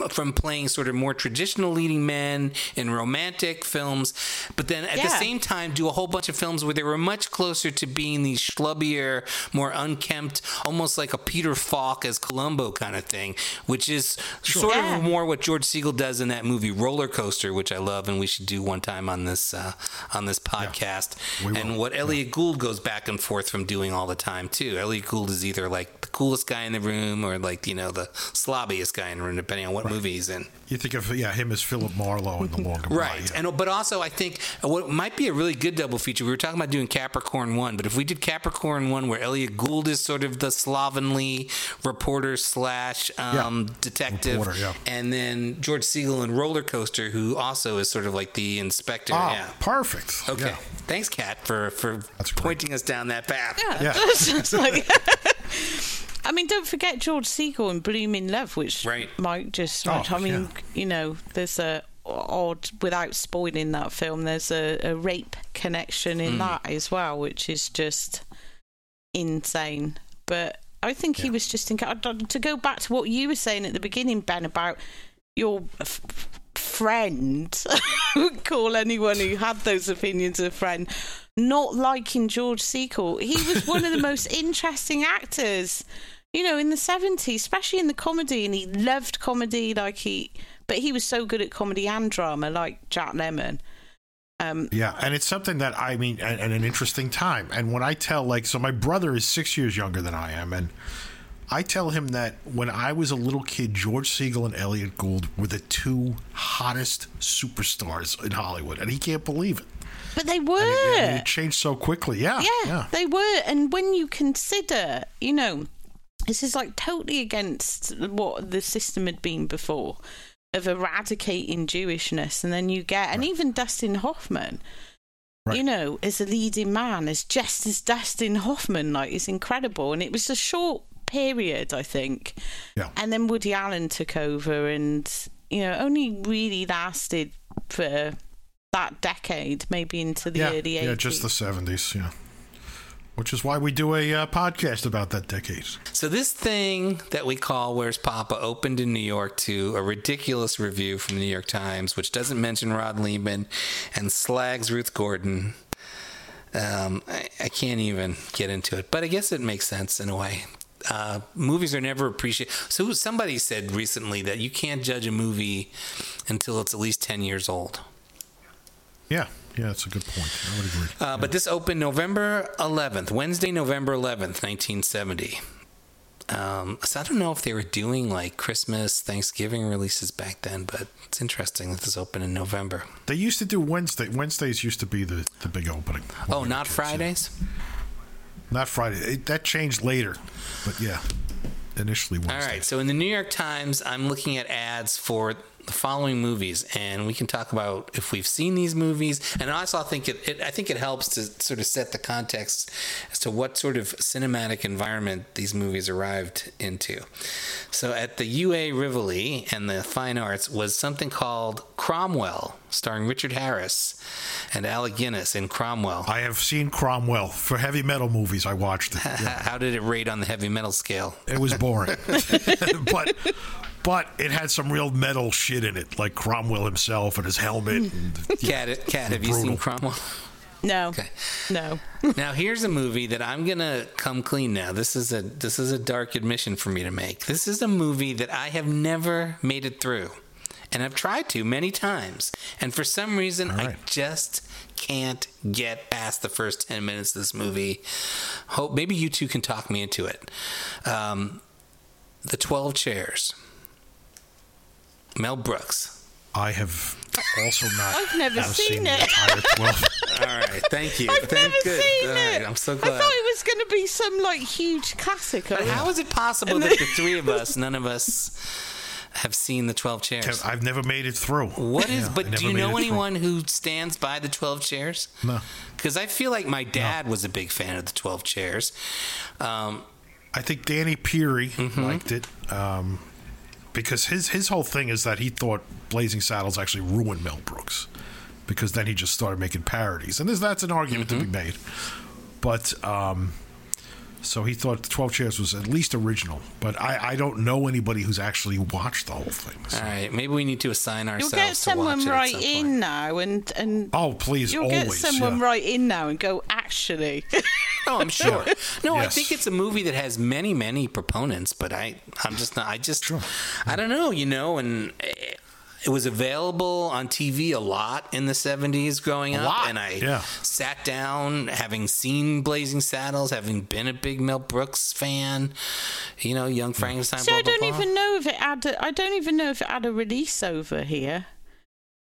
from playing sort of more traditional leading men in romantic films, but then at the same time do a whole bunch of films where they were much closer to being these schlubbier, more unkempt, almost like a Peter Falk as Columbo kind of thing, which is sort Yeah. of more what George Segal does in that movie Roller Coaster, which I love, and we should do one time on this uh, on this podcast. We and what Elliott Gould goes back and forth from doing all the time too. Elliott Gould is either like the coolest guy in the room or like you know the slobbiest guy in the room, depending on what movies and You think of yeah him as Philip Marlowe in The Long Goodbye. Right, yeah. and but also I think what might be a really good double feature. We were talking about doing Capricorn One, but if we did Capricorn One, where Elliott Gould is sort of the slovenly reporter slash um, detective, Reporter, yeah. and then George Segal in Roller Coaster, who also is sort of like the inspector. Ah, yeah. perfect. Okay. Yeah. Thanks, Kat, for for That's great. pointing us down that path. Yeah. <laughs> It's like- <laughs> <laughs> I mean, don't forget George Segal in Blume in Love, which Right. Mike just. Oh, I mean, yeah. you know, there's a odd without spoiling that film. There's a, a rape connection in hmm. that as well, which is just insane. But I think he was just in. To go back to what you were saying at the beginning, Ben, about your f- friend <laughs> would call anyone who had those opinions a friend, not liking George Segal. He was one of the <laughs> most interesting actors, you know, in the 70s, especially in the comedy, and he loved comedy, like he, but he was so good at comedy and drama, like Jack Lemmon. Um, Yeah, and it's something that I mean, and, and an interesting time. And when I tell, like, so my brother is six years younger than I am, and I tell him that when I was a little kid, George Segal and Elliott Gould were the two hottest superstars in Hollywood, and he can't believe it. but they were. It, it changed so quickly. Yeah, yeah, they were. And when you consider, you know, this is like totally against what the system had been before of eradicating Jewishness, and then you get, and even Dustin Hoffman. Right. You know, as a leading man, as just as Dustin Hoffman, like, is incredible. And it was a short period, I think. Yeah. And then Woody Allen took over, and you know, only really lasted for that decade, maybe into the yeah, early 80s. yeah, just the seventies. Yeah, which is why we do a uh, podcast about that decade. So this thing that we call "Where's Poppa" opened in New York to a ridiculous review from the New York Times, which doesn't mention Ron Leibman and slags Ruth Gordon. Um, I, I can't even get into it, but I guess it makes sense in a way. Uh, movies are never appreciated. So somebody said recently that you can't judge a movie until it's at least ten years old. Yeah, yeah, that's a good point. I would agree. Uh, But this opened November 11th, Wednesday, November 11th, 1970. Um, so I don't know if they were doing like Christmas, Thanksgiving releases back then, but it's interesting that this opened in November. They used to do Wednesday. Wednesdays used to be the, the big opening. Oh, not kids, yeah. Fridays? Not Friday. It, that changed later, but yeah, initially Wednesday. All right. So in the New York Times, I'm looking at ads for the following movies, and we can talk about if we've seen these movies. And also, I think it, it I think it helps to sort of set the context as to what sort of cinematic environment these movies arrived into. So at the UA Rivoli and the Fine Arts was something called Cromwell, starring Richard Harris and Alec Guinness in Cromwell. I have seen Cromwell for heavy metal movies. I watched it. Yeah. <laughs> How did it rate on the heavy metal scale? It was boring, <laughs> <laughs> but but it had some real metal shit in it, like Cromwell himself and his helmet. And, <laughs> Cat, Cat, have you seen Cromwell? No. Okay. No. <laughs> now here's a movie that I'm gonna come clean now. This is a this is a dark admission for me to make. This is a movie that I have never made it through. And I've tried to many times. And for some reason I just can't get past the first ten minutes of this movie. Hope maybe you two can talk me into it. Um, the Twelve Chairs. Mel Brooks. I have also not. I've never now seen the it. entire Twelve. <laughs> All right, thank you. I've Thank never good. seen All it. right, I'm so glad. I thought it was going to be some like huge classic. But how is it possible that the three of <laughs> us, none of us, have seen the Twelve Chairs? I've never made it through. What is? Yeah, but do you know it through. anyone who stands by the Twelve Chairs? No. Because I feel like my dad was a big fan of the Twelve Chairs. Um, I think Danny Peary Mm-hmm. liked it um, because his his whole thing is that he thought Blazing Saddles actually ruined Mel Brooks because then he just started making parodies, and there's, that's an argument to be Mm-hmm. made. But um, so he thought the Twelve Chairs was at least original, but I, I don't know anybody who's actually watched the whole thing. so- all right, maybe we need to assign ourselves. You'll ourselves get to watch someone it right some in point. now, and and Oh please, you'll always get someone yeah. right in now and go. Actually, <laughs> Oh, I'm sure. <laughs> No, I think it's a movie that has many, many proponents, but I, I'm just not. I just, Sure. I don't know, you know, and eh, it was available on TV a lot in the 70s growing A up. lot, And I yeah. sat down, having seen Blazing Saddles, having been a big Mel Brooks fan, you know, Young hmm. Frankenstein. So blah, I don't blah. even know if it had. A, I don't even know if it had a release over here.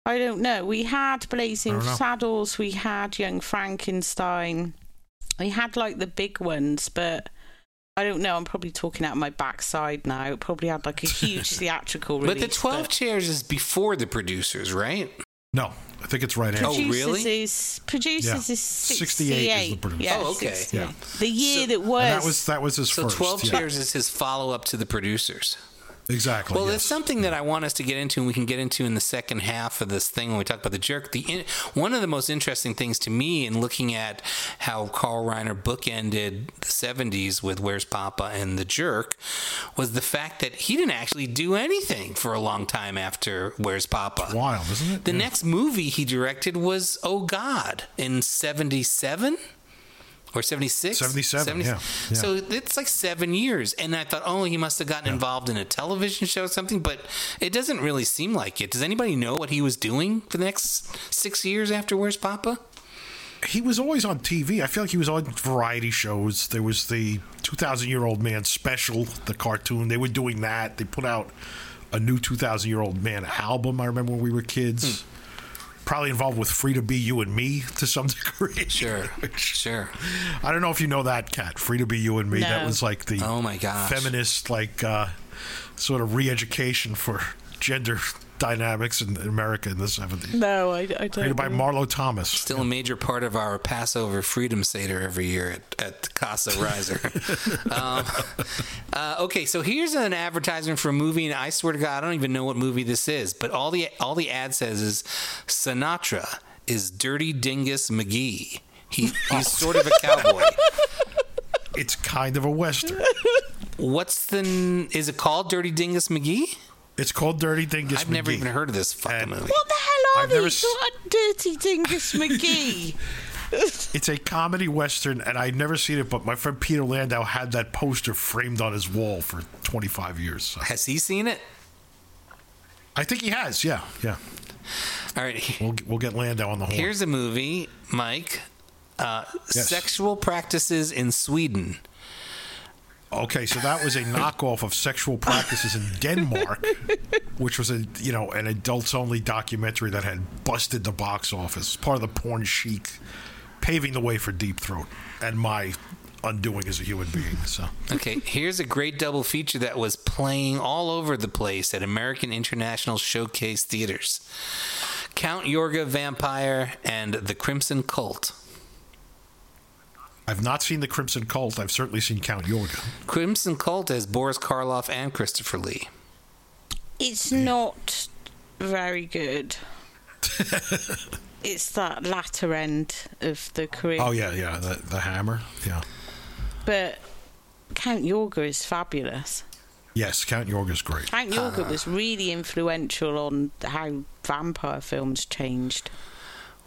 I don't know. We had Blazing I don't know. Saddles. We had Young Frankenstein. We had like the big ones, but I don't know. I'm probably talking out of my backside now. It probably had like a huge <laughs> theatrical release. But the 12 chairs is before the producers, right? No, I think it's right after. Oh, really? is producers Yeah. is 68 68. is the producer. Yeah, Oh, okay. 68. Yeah. The year So- that was. And that was that was his So first. 12 yeah. chairs is his follow up to the producers. Exactly. Well, yes. it's something that I want us to get into, and we can get into in the second half of this thing when we talk about the jerk. The in, one of the most interesting things to me in looking at how Carl Reiner bookended the '70s with "Where's Poppa" and the Jerk was the fact that he didn't actually do anything for a long time after "Where's Poppa." wild, isn't it? The Yeah. next movie he directed was "Oh God" in '77 or 76 77, yeah, yeah. so it's like seven years and i thought oh he must have gotten involved in a television show or something but it doesn't really seem like it does anybody know what he was doing for the next six years after where's poppa he was always on TV. I feel like he was on variety shows. There was the 2,000 Year Old Man special, the cartoon. They were doing that. They put out a new 2,000 Year Old Man album. I remember when we were kids. Hmm. Probably involved with Free to Be You and Me to some <laughs> degree. sure sure I don't know if you know that cat, Free to Be You and Me. That was like the Oh my gosh. feminist, like uh, sort of re-education for gender dynamics in America in the 70s. no, I, I don't. Created by know. Marlo Thomas. still a major part of our passover freedom seder every year at, at casa riser <laughs> um, uh, okay so here's an advertisement for a movie and i swear to god i don't even know what movie this is but all the all the ad says is sinatra is dirty dingus mcgee he, he's sort of a cowboy It's kind of a western. what's the is it called dirty dingus mcgee It's called Dirty Dingus i've never even heard of this fucking And- movie What the hell are I've these? s- What dirty dingus McGee. <laughs> <laughs> It's a comedy western, and I'd never seen it, but my friend Peter Landau had that poster framed on his wall for 25 years. So has he seen it I think he has, yeah, yeah. all right <laughs> We'll, we'll get Landau on the horn. Here's a movie, Mike. Uh, Yes. Sexual practices in Sweden. Okay, so that was a knockoff of Sexual Practices in <laughs> Denmark, which was a you know an adults only documentary that had busted the box office. Part of the porn chic, paving the way for Deep Throat and my undoing as a human being. So Okay, here's a great double feature that was playing all over the place at American International Showcase theaters. Count Yorga Vampire and The Crimson Cult. I've not seen the Crimson Cult. I've certainly seen Count Yorga. Crimson Cult has Boris Karloff and Christopher Lee. It's not very good. it's that latter end of the career. Oh yeah, yeah, the the hammer. Yeah, But Count Yorga is fabulous. yes, Count Yorga's great. Count Yorga was really influential on how vampire films changed.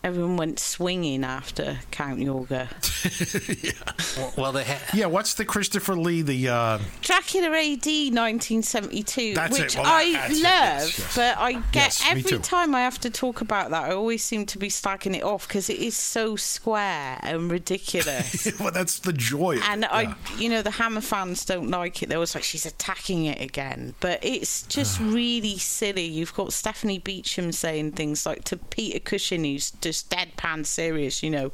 Everyone went swinging after Count Yorga. <laughs> Well, they had. Yeah, what's the Christopher Lee? The uh, Dracula AD 1972, That's it. which Well, I that's it. love, Yes, yes. but I get Yes, every time I have to talk about that, I always seem to be slagging it off because it is so square and ridiculous. <laughs> well, that's the joy. of it, and yeah. I, you know, the Hammer fans don't like it. They're always like, she's attacking it again. But it's just <sighs> really silly. You've got Stephanie Beacham saying things like to Peter Cushing, who's just deadpan serious, you know,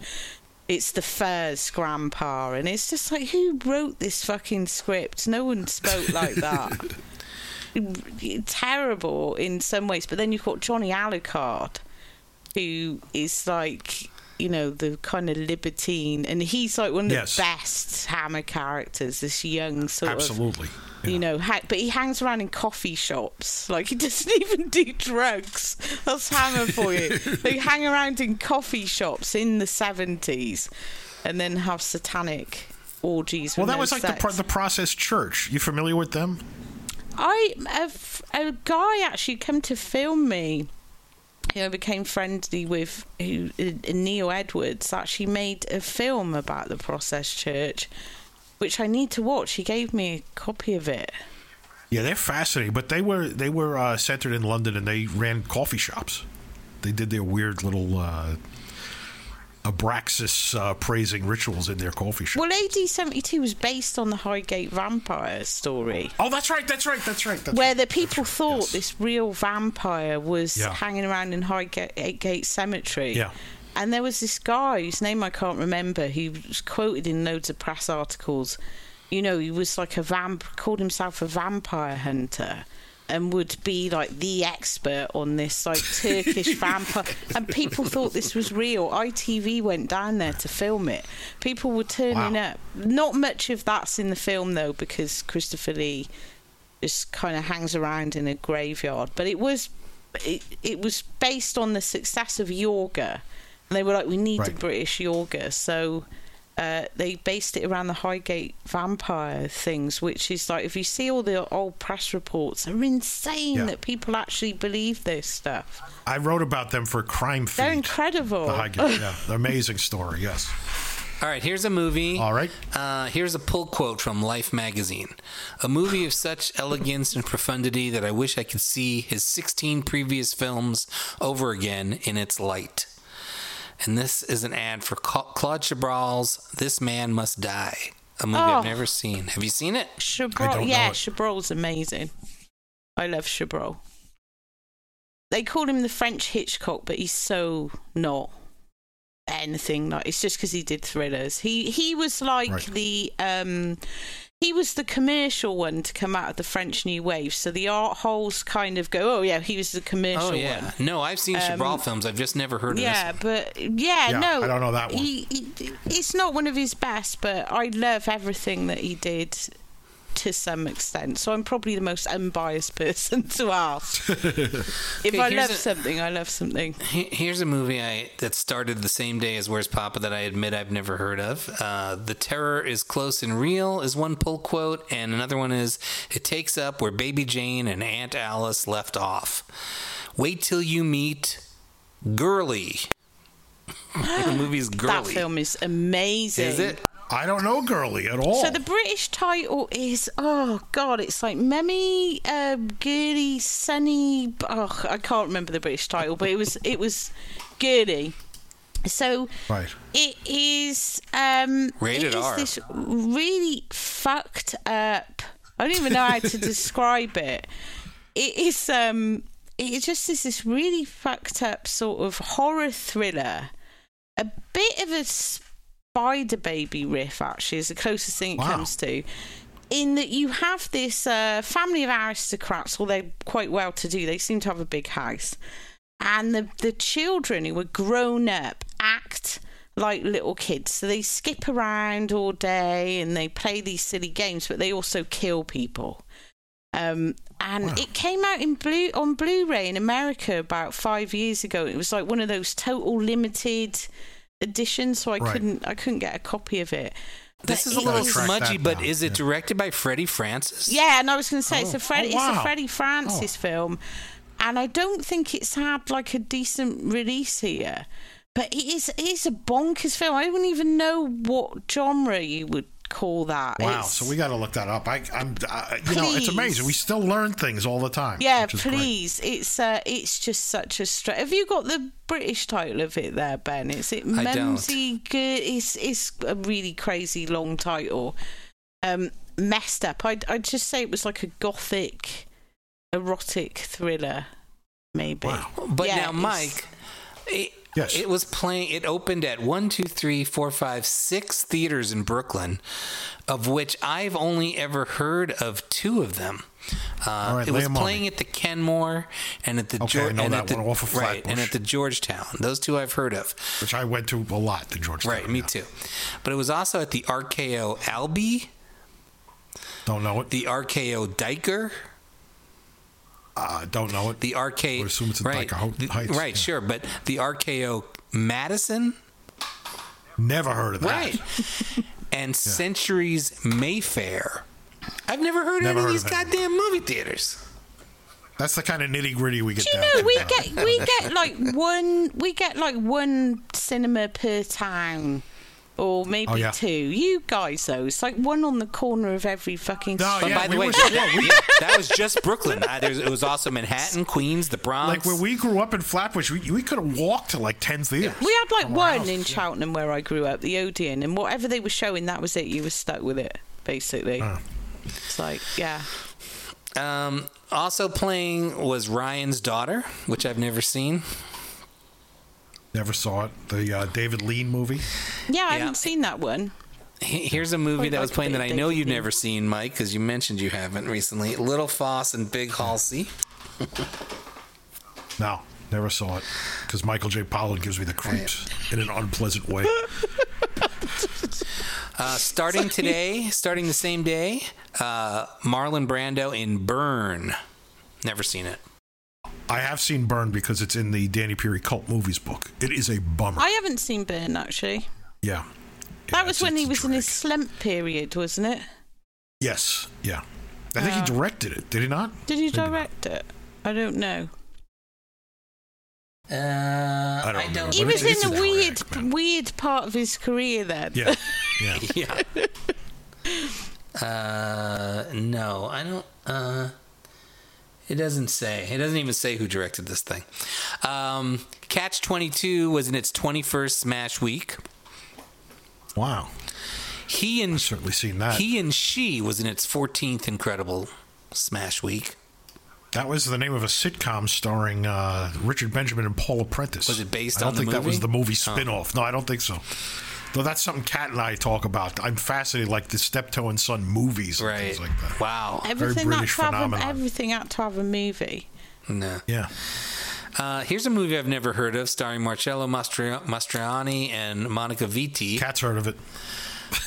it's the Furs grandpa. And it's just like, who wrote this fucking script? No one spoke like <laughs> that. Terrible in some ways. But then you've got Johnny Alucard, who is like you know the kind of libertine and he's like one of Yes. the best hammer characters this young sort of absolutely. you know ha- but he hangs around in coffee shops like he <laughs> doesn't even do drugs that's hammer for you <laughs> they hang around in coffee shops in the 70s and then have satanic orgies Well, that was like the, pro- the Process Church. You familiar with them? I a, f- a guy actually come to film me who I became friendly with, who uh, Neil Edwards, actually made a film about the Process Church, which I need to watch. He gave me a copy of it. Yeah, they're fascinating, but they were they were uh, centered in London and they ran coffee shops. They did their weird little uh, Abraxas uh, praising rituals in their coffee shop. Well, AD 72 was based on the Highgate vampire story. oh, that's right, that's right, that's right. That's where right, the people right, thought yes. this real vampire was Yeah. hanging around in Highgate Cemetery. Yeah. And there was this guy whose name I can't remember. He was quoted in loads of press articles. You know, he was like a vamp, called himself a vampire hunter, and would be like the expert on this like Turkish <laughs> vampire. And people thought this was real. ITV went down there to film it. People were turning Wow. up. Not much of that's in the film though, because Christopher Lee just kind of hangs around in a graveyard. But it was it, it was based on the success of Yorga, and they were like, we need the Right. British Yorga, so. Uh, they based it around the Highgate vampire things, which is like if you see all the old press reports, they're insane Yeah. that people actually believe this stuff. I wrote about them for Crime Feed. They're incredible. The Highgate, yeah, the <laughs> amazing story. Yes. All right, here's a movie. All right. Uh, here's a pull quote from Life magazine. A movie of such elegance and profundity that I wish I could see his 16 previous films over again in its light. And this is an ad for Claude Chabrol's This Man Must Die, a movie Oh. I've never seen. Have you seen it? I Chabrol, don't yeah. Chabrol's amazing. I love Chabrol. They call him the French Hitchcock, but he's so not anything like. It's just because he did thrillers. He he was like Right. the um, he was the commercial one to come out of the French New Wave. So the art holes kind of go, oh yeah, he was the commercial Oh, yeah. one. No, I've seen Chabrol Um, films. I've just never heard of Yeah, this. one. but yeah, Yeah, no, I don't know that one. He, he, it's not one of his best, but I love everything that he did to some extent. So I'm probably the most unbiased person <laughs> to ask. <laughs> if Okay, I love a- something, I love something. Here's a movie I that started the same day as Where's Poppa that I admit I've never heard of. Uh, the terror is close and real is one pull quote, and another one is it takes up where Baby Jane and Aunt Alice left off. Wait till you meet Girly. <laughs> the movie's That film is amazing. is it? I don't know Girly at all. So the British title is oh god, it's like Memmy, uh, Girly, Sunny. Oh, I can't remember the British title, but it was it was Girly. So right. it is um Rated it is R. this really fucked up I don't even know how to <laughs> describe it. It is um it just is this really fucked up sort of horror thriller. A bit of a spider baby riff actually is the closest thing it Wow. comes to. In that you have this uh, family of aristocrats, well, they're quite well to do. They seem to have a big house and the the children who were grown up act like little kids so they skip around all day and they play these silly games but they also kill people um, and it came out in blue on Blu-ray in America about five years ago. It was like one of those total limited editions, so I Right. couldn't I couldn't get a copy of it. This But is a little smudgy, but is it yeah. directed by Freddie Francis? Yeah, and I was going to say it's Oh. a Freddie, Oh, it's a wow. Freddie Francis film, and I don't think it's had like a decent release here. But it is it is a bonkers film. I don't even know what genre you would call that. Wow. It's- So we got to look that up. I, I'm, uh, you know, it's amazing. We still learn things all the time. yeah, which is great. please. It's uh, it's just such a stretch. Have you got the British title of it there, Ben? Is it I Good? It's it's a really crazy long title. Um, messed up. I'd I'd just say it was like a gothic, erotic thriller, maybe. Wow. But Yeah, now, Mike, it, Yes. it was playing. It opened at one, two, three, four, five, six theaters in Brooklyn, of which I've only ever heard of two of them. Uh, right, it was playing at the Kenmore and at the Okay, I and at the, one of right, and at the Georgetown. Those two I've heard of. Which I went to a lot, the Georgetown. Right, me yeah. too. But it was also at the RKO Albee, Don't know it. the RKO Dyker. Uh, don't know it. the RK. Would assume it's in right, Dyker Ho- the- Heights, right, yeah. sure, but the RKO Madison, Never heard of that. right, <laughs> and Centuries Mayfair. I've never heard Never of heard any of these of it. goddamn movie theaters. That's the kind of nitty gritty we get Do you down know we get we get like one we get like one cinema per town or maybe Oh, yeah. two. You guys, though, it's like one on the corner of every fucking. No, yeah, By the we way, were- yeah, yeah, that was just Brooklyn. Uh, there's- it was also Manhattan, Queens, the Bronx. Like where we grew up in Flatbush, we, we could have walked to like ten theaters. We had like one house. in Cheltenham where I grew up, the Odeon, and whatever they were showing, that was it. You were stuck with it, basically. Uh. It's like, yeah. Um, also playing was Ryan's daughter, which I've never seen. Never saw it. The uh, David Lean movie. Yeah, I Yeah. haven't seen that one. Here's a movie Quite that was playing that I know you've Lean. never seen, Mike, because you mentioned you haven't recently. Little Fauss and Big Halsy. <laughs> No, never saw it because Michael J. Pollard gives me the creeps in an unpleasant way. <laughs> Uh, starting today, starting the same day, uh, Marlon Brando in Burn. Never seen it. I have seen Burn because it's in the Danny Peary cult movies book. It is a bummer. I haven't seen Burn, actually. yeah. That Yeah, was when he a was in his slump period, wasn't it? Yes. Yeah. I think he directed it. Did he not? Did he Maybe not. direct it? I don't know. Uh, I don't remember. He was it's- in it's a a weird, drag, man. weird part of his career then. Yeah. Yeah. Yeah. <laughs> <laughs> uh, no, I don't. Uh, it doesn't say. It doesn't even say who directed this thing. Um, Catch 22 was in its 21st Smash Week. Wow. He and Certainly seen that. he and she was in its 14th Incredible Smash Week. that was the name of a sitcom starring uh, Richard Benjamin and Paul Prentiss. Was it based I don't think that was the movie Oh. spin-off. No, I don't think so. Though that's something Kat and I talk about. I'm fascinated, like the Steptoe and Son movies and Right. things like that. Wow. Everything had, British to have a, everything had to have a movie. No. Yeah. Uh, here's a movie I've never heard of, starring Marcello Mastri- Mastroianni and Monica Vitti. Cat's heard of it.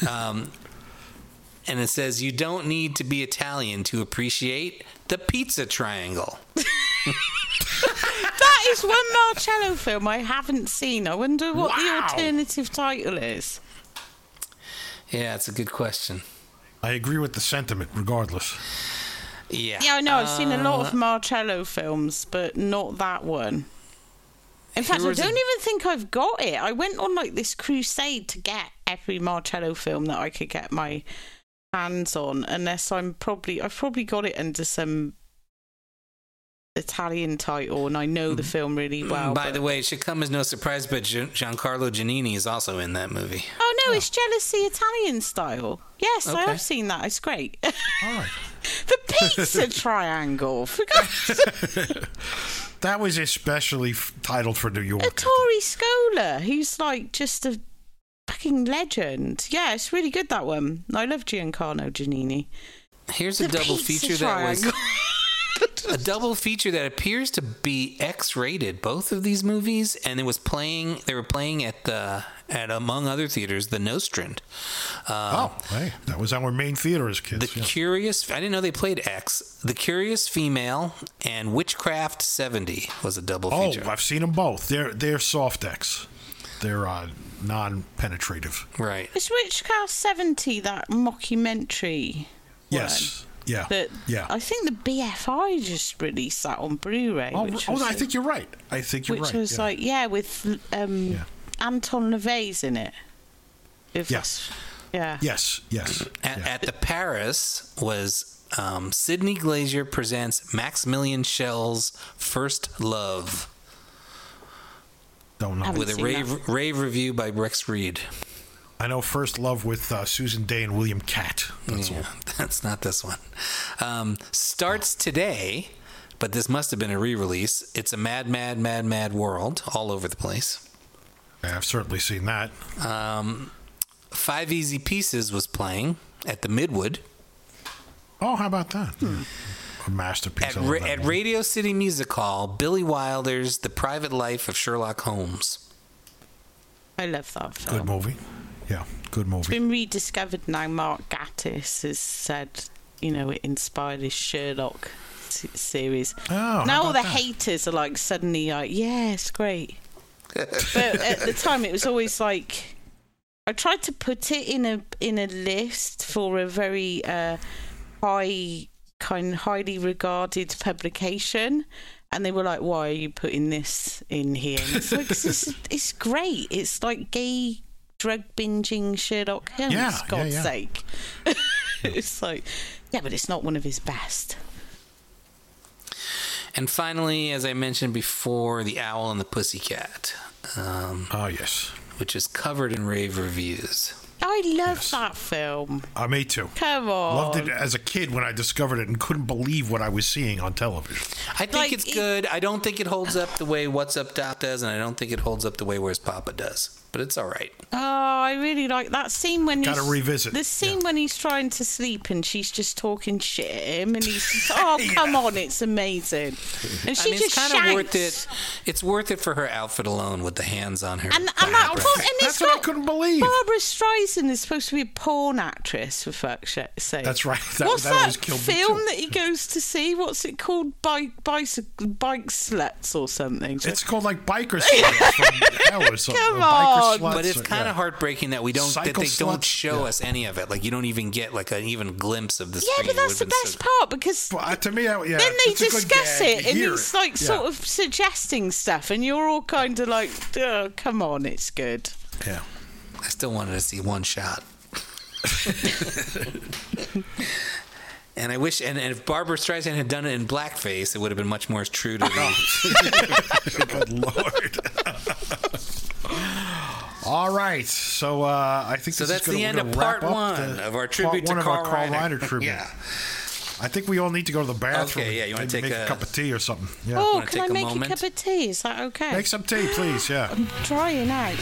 and it says you don't need to be Italian to appreciate the pizza triangle. <laughs> That is one Marcello film I haven't seen. I wonder what the alternative title is. Yeah, it's a good question. I agree with the sentiment, regardless. Yeah. Yeah, I know. I've seen a lot Uh, of Marcello films, but not that one. In fact, I don't even think I've got it. I went on like this crusade to get every Marcello film that I could get my hands on, unless I'm probably I've probably got it under some Italian title, and I know the film really well. Mm. By but- the way, it should come as no surprise, but Giancarlo Giannini is also in that movie. oh no, it's jealousy Italian style. Yes, I have seen that. It's great. <laughs> Right. the pizza <laughs> triangle. <laughs> That was especially f- titled for New York. a Tori Scola, who's like just a fucking legend. Yeah, it's really good that one. I love Giancarlo Giannini. Here's a double feature that was triangle. A double feature that appears to be X-rated. Both of these movies, and it was playing. They were playing at the at among other theaters, the Nostrand. Uh, Oh, hey, that was our main theater as kids. The yeah. Curious, I didn't know they played X. The Curious Female and Witchcraft 70 was a double Oh, feature. I've seen them both. They're they're soft X. They're uh, non-penetrative. right. Is Witchcraft 70 that mockumentary? Yes. Yeah. But yeah. I think the BFI just released that on Blu-ray. oh, which oh, was I a- think you're right. I think you're which right. was yeah. like yeah, with um, Yeah. Anton LaVey's in it. If Yes. Yeah. Yes. Yes. At, yeah. at the Paris was um, Sidney Glazier presents Maximilian Schell's First Love Don't know. With a seen rave, rave review by Rex Reed. I know First Love with uh, Susan Dey and William Katt. That's yeah, <laughs> that's not this one. Um, starts today, but this must have been a re-release. It's a mad, mad, mad, mad world all over the place. I've certainly seen that. Um, Five Easy Pieces was playing at the Midwood Oh, how about that? A masterpiece. at, Ra- that at. Radio City Music Hall. Billy Wilder's The Private Life of Sherlock Holmes. I love that film. Good movie. Yeah, good It's movie. been rediscovered now. Mark Gatiss has said, you know, it inspired his Sherlock s- series. Oh, now all the that? haters are like suddenly like, yeah, it's great. <laughs> but at the time, it was always like I tried to put it in a in a list for a very uh, high kind highly regarded publication. And they were like, "Why are you putting this in here?" And it's like, 'Cause it's, it's great. It's like gay drug binging Sherlock Holmes. Yeah, yeah, God's yeah. sake. <laughs> it's like, yeah, but it's not one of his best. And finally, as I mentioned before, The Owl and the Pussycat, um, Oh yes. which is covered in rave reviews. I love Yes. that film. Uh, me too. Come on. Loved it as a kid when I discovered it and couldn't believe what I was seeing on television. I think Like, it's it- good. I don't think it holds up the way What's Up Doc does, and I don't think it holds up the way Where's Poppa does. But it's all right. Oh, I really like that scene when Gotta he's revisit, the scene yeah. when he's trying to sleep and she's just talking shit at him, and he's just, <laughs> oh come on, it's amazing, and she I mean, it's just kind shouts. of worth it. It's worth it for her outfit alone with the hands on her. And, and back. that po- and it's That's what I couldn't believe. Barbra Streisand is supposed to be a porn actress, for fuck's sake. That's right. <laughs> That- What's that that, always killed me film that he goes to see? What's it called? Bike, bicycle, bike sluts or something? It's called like biker <laughs> sluts from hell or something. Come or biker on. Sluts but it's kind of yeah. heartbreaking that we don't that Cycle they don't show Yeah. us any of it. Like you don't even get like an even glimpse of the yeah, but that's the best so- part because Well, uh, to me, I- yeah. then they it's a good discuss it and hear it's it. like Yeah. sort of suggesting stuff, and you're all kind of like, oh, come on, it's good. Yeah. I still wanted to see one shot. <laughs> and I wish, and, and if Barbra Streisand had done it in blackface, it would have been much more true to <laughs> the. Good lord. <laughs> All right, so uh, I think so this that's is gonna, the end of part one the- of our tribute one to of Carl Carl Reiner. Reiner tribute. Yeah. I think we all need to go to the bathroom. Okay, yeah, you wanna take make a- a cup of tea or something? Yeah, Oh, can I take a make moment? a cup of tea? Is that okay? make some tea, please. Yeah. I'm trying out.